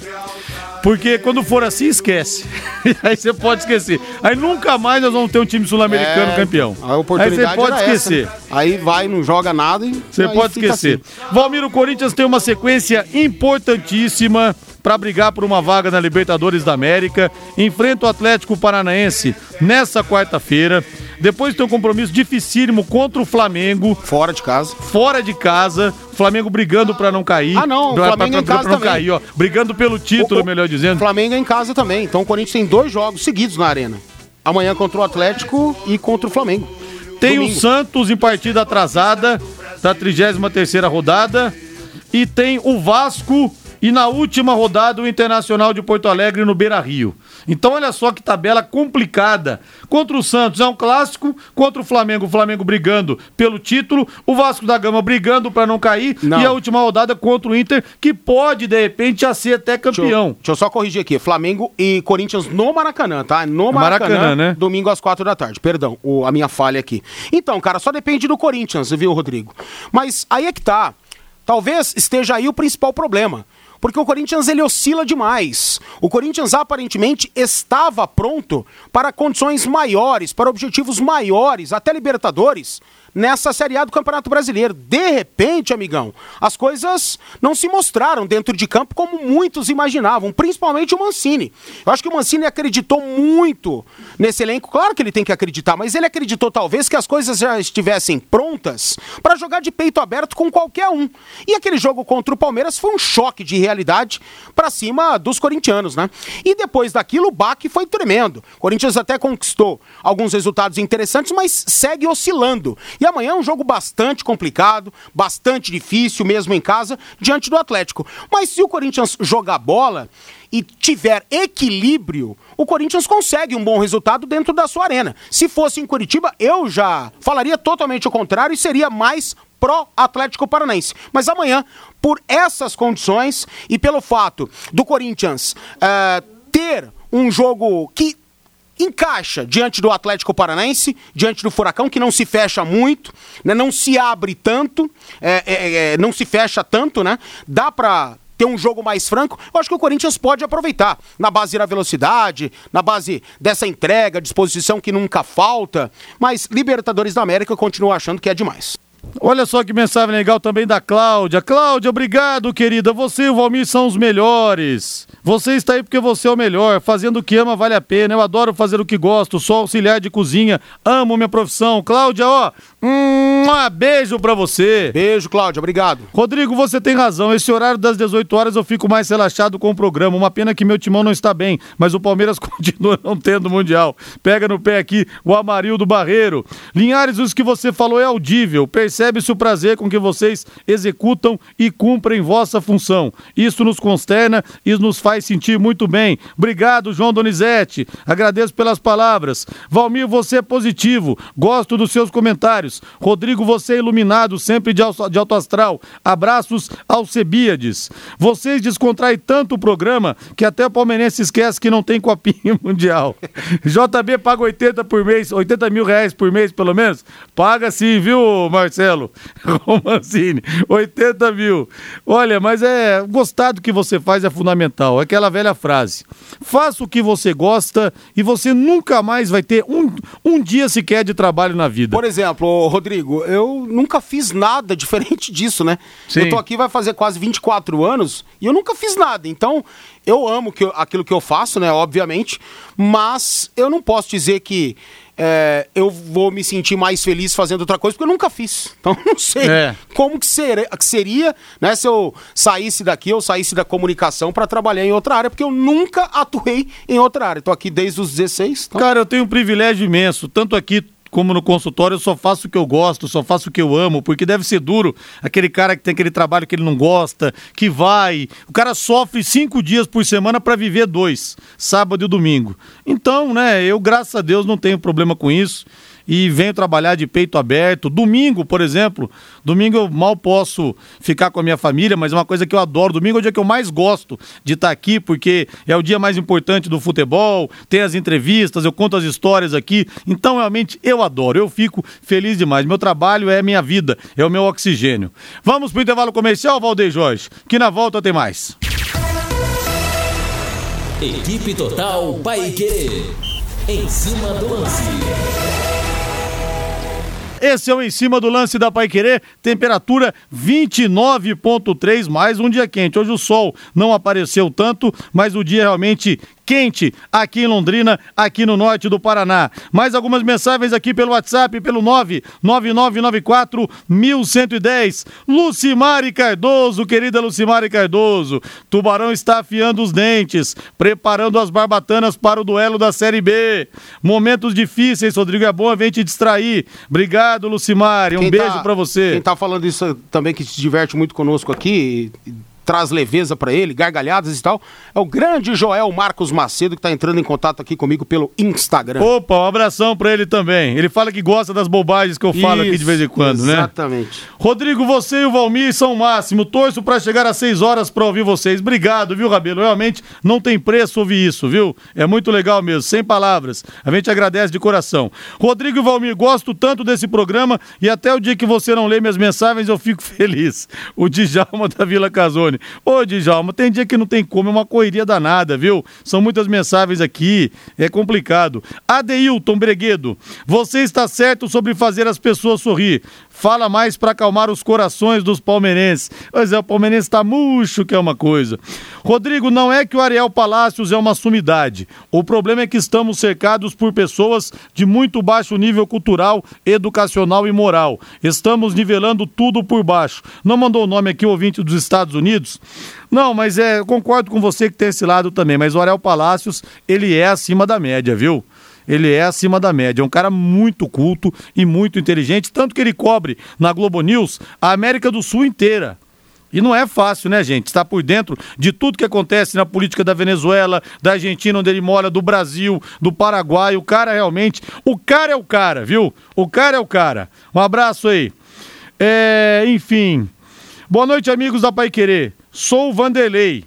Porque quando for assim, esquece. Aí você pode esquecer. Aí nunca mais nós vamos ter um time sul-americano é, campeão. A oportunidade Aí você pode esquecer. Essa, né? Aí vai, não joga nada e. Você pode esquecer. Assim. Valmir, o Corinthians tem uma sequência importantíssima para brigar por uma vaga na Libertadores da América. Enfrenta o Atlético Paranaense nessa quarta-feira. Depois tem um compromisso dificílimo contra o Flamengo. Fora de casa. Fora de casa. Flamengo brigando para não cair. Ah, não. O Flamengo pra, pra, em casa pra não também. cair, ó. Brigando pelo título, o, o, melhor dizendo. Flamengo é em casa também. Então o Corinthians tem dois jogos seguidos na arena. Amanhã contra o Atlético e contra o Flamengo. Tem Domingo. o Santos em partida atrasada da 33 terceira rodada. E tem o Vasco e na última rodada o Internacional de Porto Alegre no Beira Rio. Então olha só que tabela complicada. Contra o Santos é um clássico, contra o Flamengo, o Flamengo brigando pelo título, o Vasco da Gama brigando para não cair não. e a última rodada contra o Inter que pode de repente já ser até campeão. Deixa eu, deixa eu só corrigir aqui, Flamengo e Corinthians no Maracanã, tá? No Maracanã, Maracanã né? domingo às quatro da tarde. Perdão, o, a minha falha aqui. Então, cara, só depende do Corinthians, viu, Rodrigo? Mas aí é que tá. Talvez esteja aí o principal problema porque o Corinthians ele oscila demais. O Corinthians aparentemente estava pronto para condições maiores, para objetivos maiores, até Libertadores nessa Série A do Campeonato Brasileiro. De repente, amigão, as coisas não se mostraram dentro de campo como muitos imaginavam, principalmente o Mancini. Eu acho que o Mancini acreditou muito nesse elenco. Claro que ele tem que acreditar, mas ele acreditou talvez que as coisas já estivessem prontas para jogar de peito aberto com qualquer um. E aquele jogo contra o Palmeiras foi um choque de realidade para cima dos corintianos, né? E depois daquilo, o baque foi tremendo. O Corinthians até conquistou alguns resultados interessantes, mas segue oscilando. E amanhã é um jogo bastante complicado, bastante difícil, mesmo em casa, diante do Atlético. Mas se o Corinthians jogar bola e tiver equilíbrio, o Corinthians consegue um bom resultado dentro da sua arena. Se fosse em Curitiba, eu já falaria totalmente o contrário e seria mais pró Atlético Paranaense. Mas amanhã, por essas condições e pelo fato do Corinthians uh, ter um jogo que encaixa diante do Atlético Paranaense, diante do Furacão, que não se fecha muito, né? não se abre tanto, é, é, é, não se fecha tanto, né? Dá para ter um jogo mais franco, eu acho que o Corinthians pode aproveitar na base da velocidade, na base dessa entrega, disposição que nunca falta, mas Libertadores da América eu continuo achando que é demais. Olha só que mensagem legal também da Cláudia. Cláudia, obrigado, querida. Você e o Valmir são os melhores. Você está aí porque você é o melhor. Fazendo o que ama vale a pena. Eu adoro fazer o que gosto. Sou auxiliar de cozinha. Amo minha profissão. Cláudia, ó, um beijo pra você. Beijo, Cláudia. Obrigado. Rodrigo, você tem razão. Esse horário das 18 horas eu fico mais relaxado com o programa. Uma pena que meu timão não está bem, mas o Palmeiras continua não tendo mundial. Pega no pé aqui o Amarildo Barreiro. Linhares, isso que você falou é audível. Percebe percebe-se o prazer com que vocês executam e cumprem vossa função. Isso nos consterna e nos faz sentir muito bem. Obrigado, João Donizete. Agradeço pelas palavras. Valmir, você é positivo. Gosto dos seus comentários. Rodrigo Rodrigo, você é iluminado, sempre de alto, astral. Abraços ao Cebíades. Vocês descontraem tanto o programa que até o palmeirense esquece que não tem copinha mundial. JB paga 80 por mês, 80 mil reais por mês, pelo menos? Paga sim, viu, Marcelo? Romancini, 80 mil. Olha, mas é. Gostar do que você faz é fundamental. Aquela velha frase. Faça o que você gosta e você nunca mais vai ter um, um dia sequer de trabalho na vida. Por exemplo, Rodrigo, eu nunca fiz nada diferente disso, né? Sim. Eu tô aqui vai fazer quase 24 anos e eu nunca fiz nada. Então, eu amo que eu- aquilo que eu faço, né? Obviamente, mas eu não posso dizer que é, eu vou me sentir mais feliz fazendo outra coisa, porque eu nunca fiz. Então, não sei É. como que, ser- que seria, né, se eu saísse daqui, eu saísse da comunicação para trabalhar em outra área, porque eu nunca atuei em outra área. Tô aqui desde os 16. Então... Cara, eu tenho um privilégio imenso, tanto aqui como no consultório, eu só faço o que eu gosto, só faço o que eu amo, porque deve ser duro aquele cara que tem aquele trabalho que ele não gosta, que vai. O cara sofre cinco dias por semana para viver dois, sábado e domingo. Então, né, eu, graças a Deus, não tenho problema com isso. E venho trabalhar de peito aberto. Domingo, por exemplo, domingo eu mal posso ficar com a minha família, mas é uma coisa que eu adoro. Domingo é o dia que eu mais gosto de estar aqui, porque é o dia mais importante do futebol, tem as entrevistas, eu conto as histórias aqui. Então, realmente, eu adoro, eu fico feliz demais. Meu trabalho é minha vida, é o meu oxigênio. Vamos pro intervalo comercial, Valdeir Jorge, que na volta tem mais. Equipe Total Paique. Em cima do lance. Esse é o em cima do lance da Pai Querer, temperatura 29.3, mais um dia quente. Hoje o sol não apareceu tanto, mas o dia realmente quente aqui em Londrina, aqui no norte do Paraná. Mais algumas mensagens aqui pelo WhatsApp, pelo 99994 1110. Lucimari Cardoso, querida Lucimari Cardoso. Tubarão está afiando os dentes, preparando as barbatanas para o duelo da Série B. Momentos difíceis, Rodrigo, é bom a gente distrair. Obrigado, Lucimari. Um Quem beijo tá- pra você. Quem tá falando isso também, que se diverte muito conosco aqui, e traz leveza pra ele, gargalhadas e tal, é o grande Joel Marcos Macedo, que tá entrando em contato aqui comigo pelo Instagram. Opa, um abração pra ele também. Ele fala que gosta das bobagens que eu falo aqui de vez em quando, né? Exatamente. Rodrigo, você e o Valmir são o máximo. Torço pra chegar às 6 horas pra ouvir vocês. Obrigado, viu, Rabelo? Realmente não tem preço ouvir isso, viu? É muito legal mesmo, sem palavras. A gente agradece de coração. Rodrigo e Valmir, gosto tanto desse programa e até o dia que você não lê minhas mensagens eu fico feliz. O Djalma da Vila Casone. Ô, Djalma, tem dia que não tem como, é uma correria danada, viu? São muitas mensagens aqui, é complicado. Adeilton Breguedo, você está certo sobre fazer as pessoas sorrir. Fala mais para acalmar os corações dos palmeirenses. Pois é, o palmeirense tá murcho, que é uma coisa. Rodrigo, não é que o Ariel Palácios é uma sumidade. O problema é que estamos cercados por pessoas de muito baixo nível cultural, educacional e moral. Estamos nivelando tudo por baixo. Não mandou o nome aqui, ouvinte dos Estados Unidos? Não, mas é, concordo com você que tem esse lado também, mas o Ariel Palácios, ele é acima da média, viu? Ele é acima da média, é um cara muito culto e muito inteligente, tanto que ele cobre na Globo News a América do Sul inteira. E não é fácil, né, gente? Estar por dentro de tudo que acontece na política da Venezuela, da Argentina, onde ele mora, do Brasil, do Paraguai. O cara realmente. O cara é o cara, viu? O cara é o cara. Um abraço aí. É, enfim. Boa noite, amigos da Pai Querer. Sou o Vanderlei.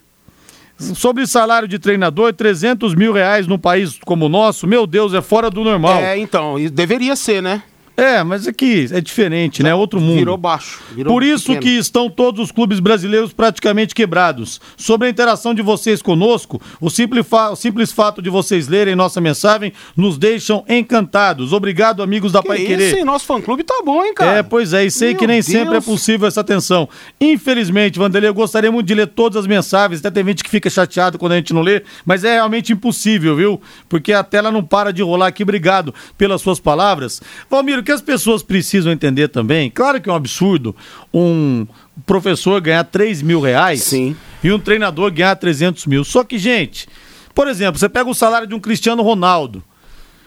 Sobre salário de treinador, 300 mil reais num país como o nosso, meu Deus, é fora do normal. É, então, deveria ser, né? É, mas aqui é diferente, né? Outro mundo. Virou baixo. virou Por isso pequeno. que estão todos os clubes brasileiros praticamente quebrados. Sobre a interação de vocês conosco, o simples, o simples fato de vocês lerem nossa mensagem nos deixam encantados. Obrigado, amigos da Que Pai isso, Querer. hein? Nosso fã-clube tá bom, hein, cara? É, pois é, e sei Meu que nem sempre é Deus. possível essa atenção. Infelizmente, Vanderlei, eu gostaria muito de ler todas as mensagens, até tem gente que fica chateado quando a gente não lê, mas é realmente impossível, viu? Porque a tela não para de rolar aqui. Obrigado pelas suas palavras. Valmiro, o que as pessoas precisam entender também, claro que é um absurdo um professor ganhar 3 mil reais Sim. e um treinador ganhar 300 mil. Só que, gente, por exemplo, você pega o salário de um Cristiano Ronaldo.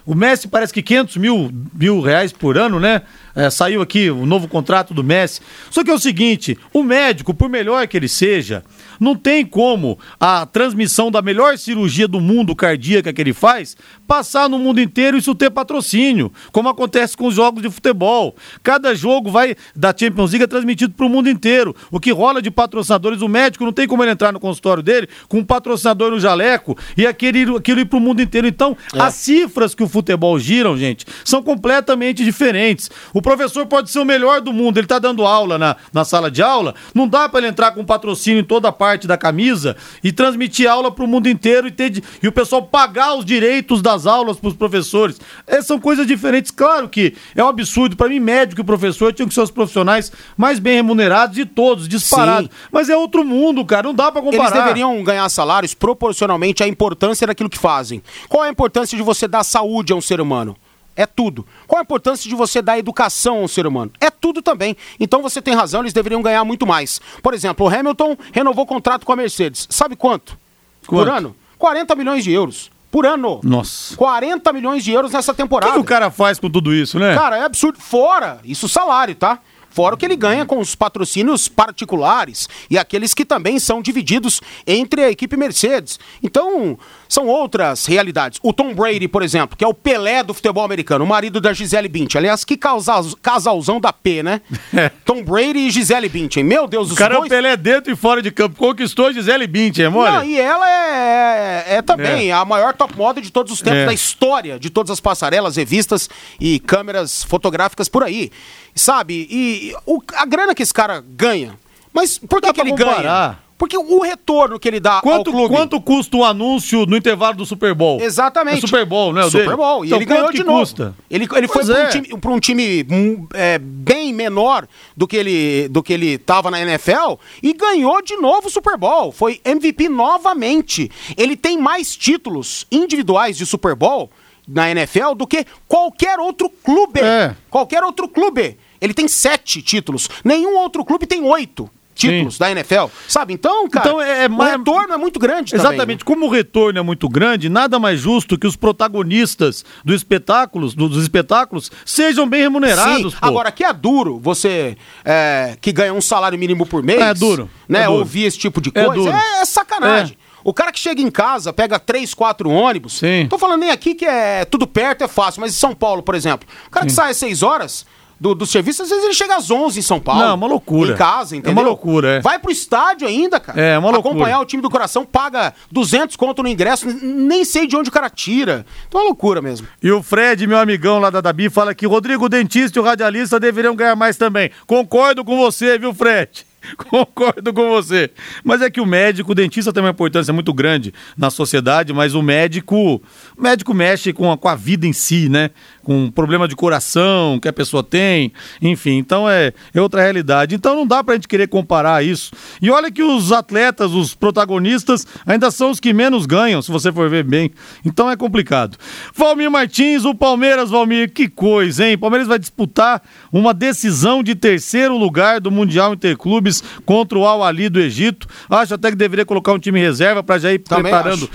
O Messi parece que 500 mil, mil reais por ano, né? É, saiu aqui o novo contrato do Messi. Só que é o seguinte: o médico, por melhor que ele seja, não tem como a transmissão da melhor cirurgia do mundo cardíaca que ele faz passar no mundo inteiro isso ter patrocínio, como acontece com os jogos de futebol. Cada jogo vai da Champions League é transmitido para o mundo inteiro. O que rola de patrocinadores, o médico não tem como ele entrar no consultório dele com um patrocinador no jaleco e aquele, aquilo ir para o mundo inteiro. Então, é. as cifras que o futebol giram, gente, são completamente diferentes. O professor pode ser o melhor do mundo, ele está dando aula na, na sala de aula, não dá para ele entrar com patrocínio em toda a parte da camisa e transmitir aula para o mundo inteiro e, ter, e o pessoal pagar os direitos das aulas para os professores. Essas são coisas diferentes. Claro que é um absurdo. Para mim, médico e professor tinham que ser os profissionais mais bem remunerados de todos, disparados. Mas é outro mundo, cara. Não dá para comparar. Eles deveriam ganhar salários proporcionalmente à importância daquilo que fazem. Qual é a importância de você dar saúde a um ser humano? É tudo. Qual a importância de você dar educação ao ser humano? É tudo também. Então você tem razão, eles deveriam ganhar muito mais. Por exemplo, o Hamilton renovou o contrato com a Mercedes. Sabe quanto? quanto? Por ano? 40 milhões de euros. Por ano. Nossa. 40 milhões de euros nessa temporada. O que, que o cara faz com tudo isso, né? Cara, é absurdo. Fora, isso salário, tá? Fora o que ele ganha com os patrocínios particulares e aqueles que também são divididos entre a equipe Mercedes. Então, são outras realidades. O Tom Brady, por exemplo, que é o Pelé do futebol americano, o marido da Gisele Bündchen. Aliás, que casalzão da P, né? É. Tom Brady e Gisele Bündchen. Meu Deus, o cara dois... é o Pelé dentro e fora de campo. Conquistou Gisele Bündchen, é mole? Não, e ela é, é, é também é. a maior top model de todos os tempos é. da história, de todas as passarelas, revistas e câmeras fotográficas por aí sabe? E o, a grana que esse cara ganha. Mas por que, que ele ganha? Porque o retorno que ele dá quanto, ao clube... Quanto custa o um anúncio no intervalo do Super Bowl? Exatamente. É Super Bowl, né? Super Bowl. E então, ele ganhou de novo. Custa? Ele, ele foi para um é. time, um time hum, é, bem menor do que ele do que ele estava na NFL e ganhou de novo o Super Bowl. Foi MVP novamente. Ele tem mais títulos individuais de Super Bowl na NFL do que qualquer outro clube. É. Qualquer outro clube. Ele tem sete títulos. Nenhum outro clube tem oito títulos Sim. da NFL, sabe? Então, cara, então é, é, o retorno é muito grande Exatamente. Também, né? Como o retorno é muito grande, nada mais justo que os protagonistas do espetáculos, dos espetáculos sejam bem remunerados. Sim. Agora, que é duro você é, que ganha um salário mínimo por mês. É duro. Né, é duro. ouvir esse tipo de é coisa. É, é sacanagem. O cara que chega em casa, pega três, quatro ônibus. Sim. Tô falando nem aqui que é tudo perto, é fácil, mas em São Paulo, por exemplo. O cara que Sim. sai às seis horas, do, do serviço, às vezes ele chega às 11 em São Paulo. Não, é uma loucura. Em casa, entendeu? É uma loucura, é. Vai pro estádio ainda, cara. É, é uma loucura. Acompanhar o time do coração, paga 200 conto no ingresso, nem sei de onde o cara tira. Então é uma loucura mesmo. E o Fred, meu amigão lá da Dabi, fala que Rodrigo, o dentista e o radialista deveriam ganhar mais também. Concordo com você, viu, Fred? Concordo com você. Mas é que o médico, o dentista tem uma importância muito grande na sociedade, mas o médico, o médico mexe com a, com a vida em si, né? Com um problema de coração que a pessoa tem, enfim, então é, é outra realidade. Então não dá pra gente querer comparar isso. E olha que os atletas, os protagonistas, ainda são os que menos ganham, se você for ver bem. Então é complicado. Valmir Martins, o Palmeiras, Valmir, que coisa, hein? O Palmeiras vai disputar uma decisão de terceiro lugar do Mundial Interclube clubes contra o Al Ali do Egito. Acho até que deveria colocar um time reserva para já ir também preparando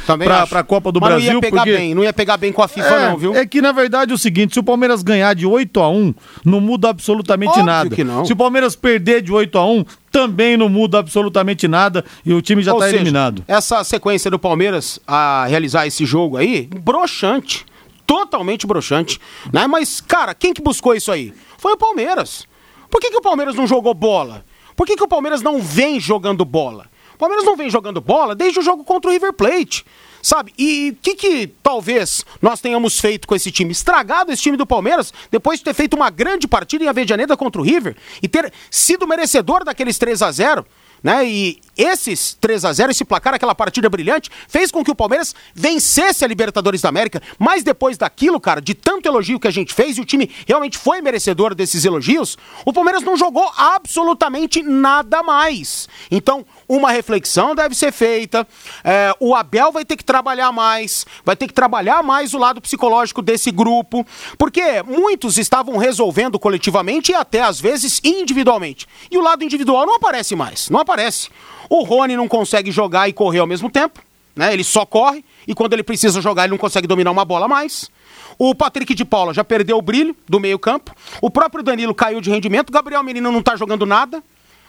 para a Copa do Mas Brasil. Não ia pegar porque... bem, não ia pegar bem com a FIFA, é, não, viu? É que na verdade é o seguinte: se o Palmeiras ganhar de 8 a 1 não muda absolutamente Óbvio nada. Se o Palmeiras perder de 8 a 1 também não muda absolutamente nada e o time já está eliminado. Essa sequência do Palmeiras a realizar esse jogo aí, broxante. Totalmente broxante. Né? Mas, cara, quem que buscou isso aí? Foi o Palmeiras. Por que, que o Palmeiras não jogou bola? Por que, que o Palmeiras não vem jogando bola? O Palmeiras não vem jogando bola desde o jogo contra o River Plate. Sabe? E o que, que talvez nós tenhamos feito com esse time? Estragado esse time do Palmeiras, depois de ter feito uma grande partida em Avejaneda contra o River e ter sido merecedor daqueles 3 a 0 né? E esses 3 a 0 esse placar, aquela partida brilhante, fez com que o Palmeiras vencesse a Libertadores da América. Mas depois daquilo, cara, de tanto elogio que a gente fez, e o time realmente foi merecedor desses elogios, o Palmeiras não jogou absolutamente nada mais. Então, uma reflexão deve ser feita. É, o Abel vai ter que trabalhar mais, vai ter que trabalhar mais o lado psicológico desse grupo, porque muitos estavam resolvendo coletivamente e até às vezes individualmente. E o lado individual não aparece mais, não aparece. O Rony não consegue jogar e correr ao mesmo tempo, né? Ele só corre e quando ele precisa jogar ele não consegue dominar uma bola mais. O Patrick de Paula já perdeu o brilho do meio-campo. O próprio Danilo caiu de rendimento. O Gabriel Menino não está jogando nada.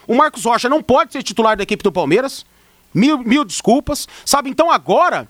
O Marcos Rocha não pode ser titular da equipe do Palmeiras. Mil, mil desculpas. Sabe, então agora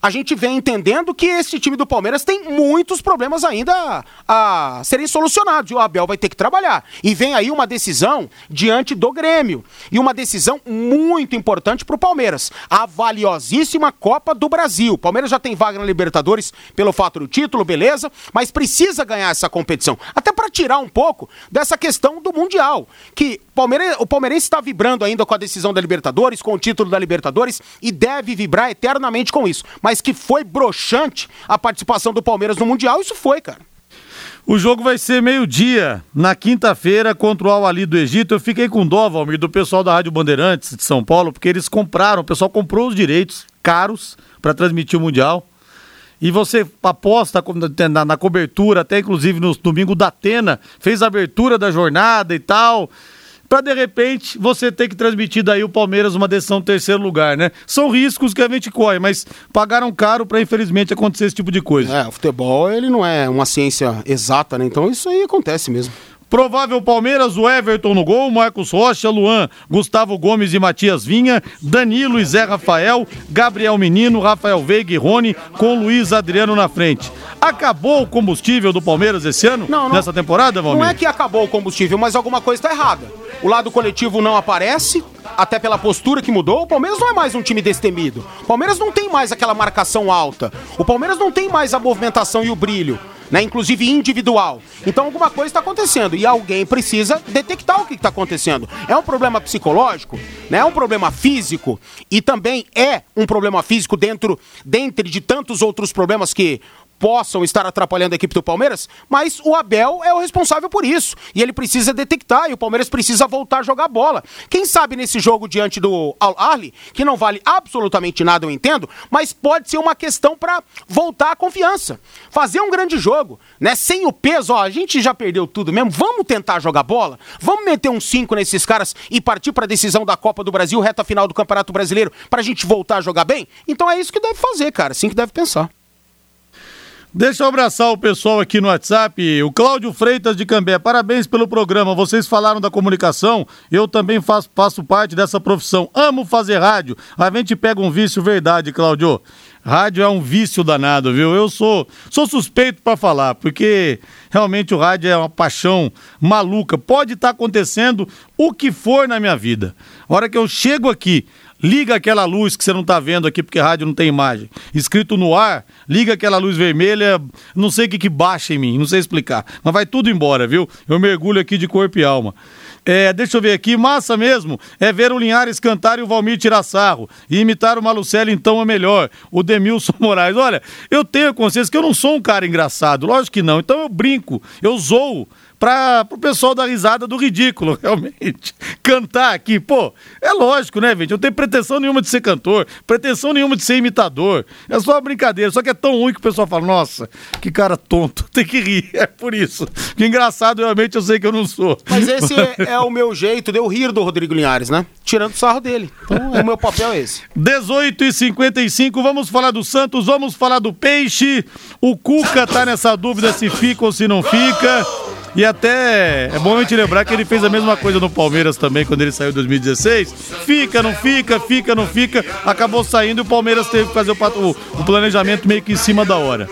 a gente vem entendendo que esse time do Palmeiras tem muitos problemas ainda a serem solucionados. E o Abel vai ter que trabalhar. E vem aí uma decisão diante do Grêmio. E uma decisão muito importante para o Palmeiras. A valiosíssima Copa do Brasil. O Palmeiras já tem vaga na Libertadores pelo fato do título, beleza, mas precisa ganhar essa competição. Até para tirar um pouco dessa questão do Mundial. Que Palmeiras, o Palmeirense está vibrando ainda com a decisão da Libertadores, com o título da Libertadores e deve vibrar eternamente com isso. Mas que foi broxante a participação do Palmeiras no Mundial, isso foi, cara. O jogo vai ser meio-dia, na quinta-feira, contra o Al-Ali do Egito. Eu fiquei com dó, Valmir, do pessoal da Rádio Bandeirantes de São Paulo, porque eles compraram, o pessoal comprou os direitos caros para transmitir o Mundial. E você aposta na, na cobertura, até inclusive no domingo da Atena, fez a abertura da jornada e tal para de repente você ter que transmitir daí o Palmeiras uma decisão terceiro lugar, né? São riscos que a gente corre, mas pagaram caro para infelizmente acontecer esse tipo de coisa. É, o futebol ele não é uma ciência exata, né? Então isso aí acontece mesmo. Provável Palmeiras, o Everton no gol, Marcos Rocha, Luan, Gustavo Gomes e Matias Vinha, Danilo e Zé Rafael, Gabriel Menino, Rafael Veiga e Rony, com Luiz Adriano na frente. Acabou o combustível do Palmeiras esse ano? Não, não nessa temporada, Valmir? Não é que acabou o combustível, mas alguma coisa está errada. O lado coletivo não aparece, até pela postura que mudou. O Palmeiras não é mais um time destemido. O Palmeiras não tem mais aquela marcação alta. O Palmeiras não tem mais a movimentação e o brilho né? Inclusive individual. Então alguma coisa está acontecendo e alguém precisa detectar o que está acontecendo. É um problema psicológico, né? É um problema físico e também é um problema físico dentro, dentre de tantos outros problemas que possam estar atrapalhando a equipe do Palmeiras, mas o Abel é o responsável por isso. E ele precisa detectar, e o Palmeiras precisa voltar a jogar bola. Quem sabe nesse jogo diante do Al que não vale absolutamente nada, eu entendo, mas pode ser uma questão para voltar a confiança. Fazer um grande jogo, né? Sem o peso, ó, a gente já perdeu tudo mesmo, vamos tentar jogar bola? Vamos meter um 5 nesses caras e partir para a decisão da Copa do Brasil, reta final do Campeonato Brasileiro, para a gente voltar a jogar bem? Então é isso que deve fazer, cara, assim que deve pensar. Deixa eu abraçar o pessoal aqui no WhatsApp. O Cláudio Freitas de Cambé, parabéns pelo programa. Vocês falaram da comunicação, eu também faço, faço parte dessa profissão. Amo fazer rádio. A gente pega um vício, verdade, Cláudio. Rádio é um vício danado, viu? Eu sou, sou suspeito para falar, porque realmente o rádio é uma paixão maluca. Pode estar tá acontecendo o que for na minha vida. A hora que eu chego aqui, liga aquela luz que você não está vendo aqui, porque rádio não tem imagem. Escrito no ar, liga aquela luz vermelha, não sei o que, que baixa em mim, não sei explicar. Mas vai tudo embora, viu? Eu mergulho aqui de corpo e alma. É, deixa eu ver aqui, massa mesmo é ver o Linhares cantar e o Valmir tirar sarro. E imitar o Malucelli, então, é melhor. O Demilson Moraes. Olha, eu tenho consciência que eu não sou um cara engraçado, lógico que não. Então eu brinco, eu zoo para o pessoal dar risada do ridículo, realmente. Cantar aqui, pô, é lógico, né, gente? Eu não tenho pretensão nenhuma de ser cantor, pretensão nenhuma de ser imitador. É só uma brincadeira, só que é tão ruim que o pessoal fala, nossa, que cara tonto, tem que rir, é por isso. Que engraçado, realmente, eu sei que eu não sou. Mas esse é, é o meu jeito de eu rir do Rodrigo Linhares, né? Tirando o sarro dele. Então, é o meu papel é esse. 18 e 55 vamos falar do Santos, vamos falar do Peixe. O Cuca tá nessa dúvida se fica ou se não fica. E até é bom a gente lembrar que ele fez a mesma coisa no Palmeiras também quando ele saiu em 2016. Fica, não fica, fica, não fica. Acabou saindo e o Palmeiras teve que fazer o, o planejamento meio que em cima da hora.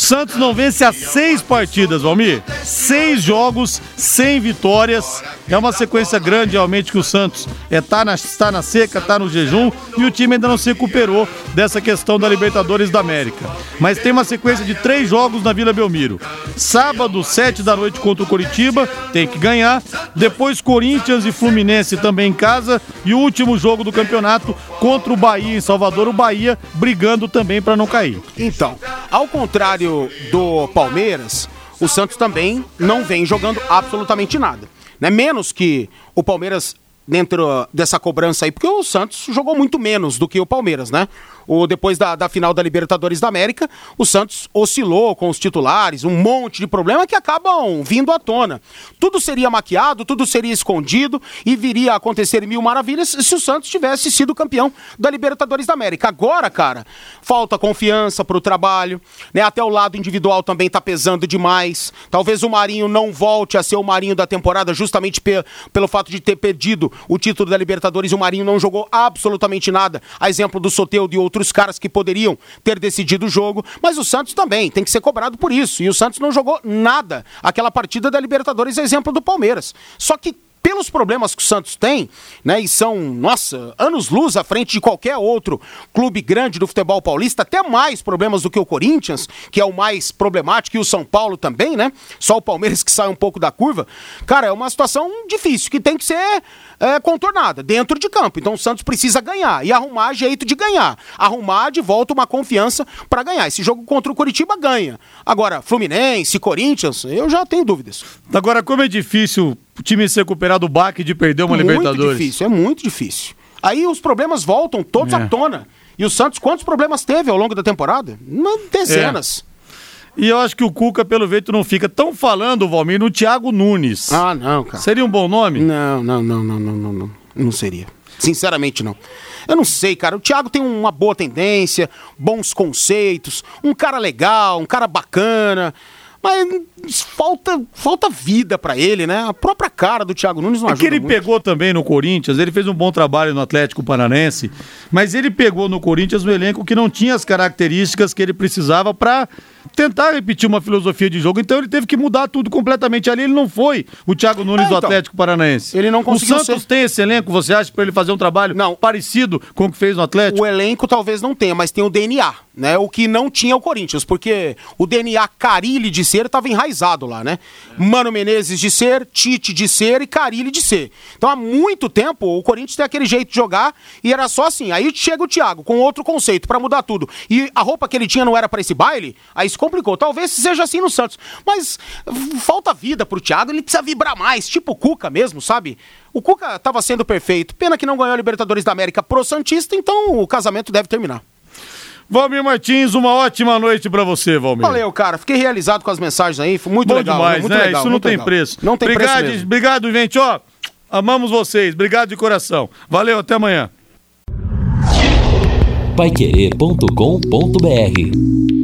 Santos não vence há seis partidas, Valmir. Seis jogos, sem vitórias. É uma sequência grande, realmente, que o Santos é, tá na, está na seca, está no jejum e o time ainda não se recuperou dessa questão da Libertadores da América. Mas tem uma sequência de três jogos na Vila Belmiro. Sábado, sete da noite contra o Coritiba, tem que ganhar. Depois, Corinthians e Fluminense também em casa. E o último jogo do campeonato contra o Bahia em Salvador, o Bahia brigando também para não cair. Então, ao contrário do Palmeiras, o Santos também não vem jogando absolutamente nada. Né? Menos que o Palmeiras dentro dessa cobrança aí, porque o Santos jogou muito menos do que o Palmeiras, né? O, depois da, da final da Libertadores da América, o Santos oscilou com os titulares, um monte de problema que acabam vindo à tona. Tudo seria maquiado, tudo seria escondido e viria a acontecer mil maravilhas se o Santos tivesse sido campeão da Libertadores da América. Agora, cara, falta confiança para o trabalho, né? Até o lado individual também está pesando demais. Talvez o Marinho não volte a ser o Marinho da temporada justamente pe pelo fato de ter perdido o título da Libertadores e o Marinho não jogou absolutamente nada. A exemplo do Soteudo e outros caras que poderiam ter decidido o jogo. Mas o Santos também tem que ser cobrado por isso. E o Santos não jogou nada. Aquela partida da Libertadores exemplo do Palmeiras. Só que pelos problemas que o Santos tem, né, e são, nossa, anos-luz à frente de qualquer outro clube grande do futebol paulista, até mais problemas do que o Corinthians, que é o mais problemático, e o São Paulo também, né? Só o Palmeiras que sai um pouco da curva. Cara, é uma situação difícil, que tem que ser é, contornada dentro de campo. Então o Santos precisa ganhar e arrumar jeito de ganhar. Arrumar de volta uma confiança para ganhar. Esse jogo contra o Curitiba ganha. Agora, Fluminense, Corinthians, eu já tenho dúvidas. Agora, como é difícil o time se recuperar do baque de perder uma muito Libertadores? Muito difícil, é muito difícil. Aí os problemas voltam todos É. à tona. E o Santos, quantos problemas teve ao longo da temporada? Dezenas. E eu acho que o Cuca, pelo jeito, não fica tão falando, Valmir, no Thiago Nunes. Ah, não, cara. Seria um bom nome? Não, não, não, não, não, não, não. Não seria. Sinceramente, não. Eu não sei, cara. O Thiago tem uma boa tendência, bons conceitos, um cara legal, um cara bacana. Mas falta, falta vida pra ele, né? A própria cara do Thiago Nunes não É ajuda que ele muito. pegou também no Corinthians, ele fez um bom trabalho no Atlético Paranense, mas ele pegou no Corinthians um elenco que não tinha as características que ele precisava para tentar repetir uma filosofia de jogo, então ele teve que mudar tudo completamente ali, ele não foi o Thiago Nunes É, do então. Atlético Paranaense. Ele não conseguiu O Santos ser. tem esse elenco, você acha, para ele fazer um trabalho Não. parecido com o que fez no Atlético? O elenco talvez não tenha, mas tem o DNA, né? O que não tinha o Corinthians, porque o DNA Carilli de ser estava enraizado lá, né? Mano Menezes de ser, Tite de ser e Carilli de ser. Então há muito tempo o Corinthians tem aquele jeito de jogar e era só assim. Aí chega o Thiago com outro conceito pra mudar tudo. E a roupa que ele tinha não era pra esse baile, aí se complicou. Talvez seja assim no Santos, mas falta vida pro Thiago, ele precisa vibrar mais, tipo o Cuca mesmo, sabe? O Cuca tava sendo perfeito. Pena que não ganhou a Libertadores da América pro Santista, então o casamento deve terminar. Valmir Martins, uma ótima noite para você, Valmir. Valeu, cara. Fiquei realizado com as mensagens aí. Foi muito Bom legal. demais, muito né? legal, Isso não tem legal. preço. Não tem obrigado, preço mesmo. Obrigado, gente. Ó, amamos vocês. Obrigado de coração. Valeu, até amanhã. Paiquerê.com.br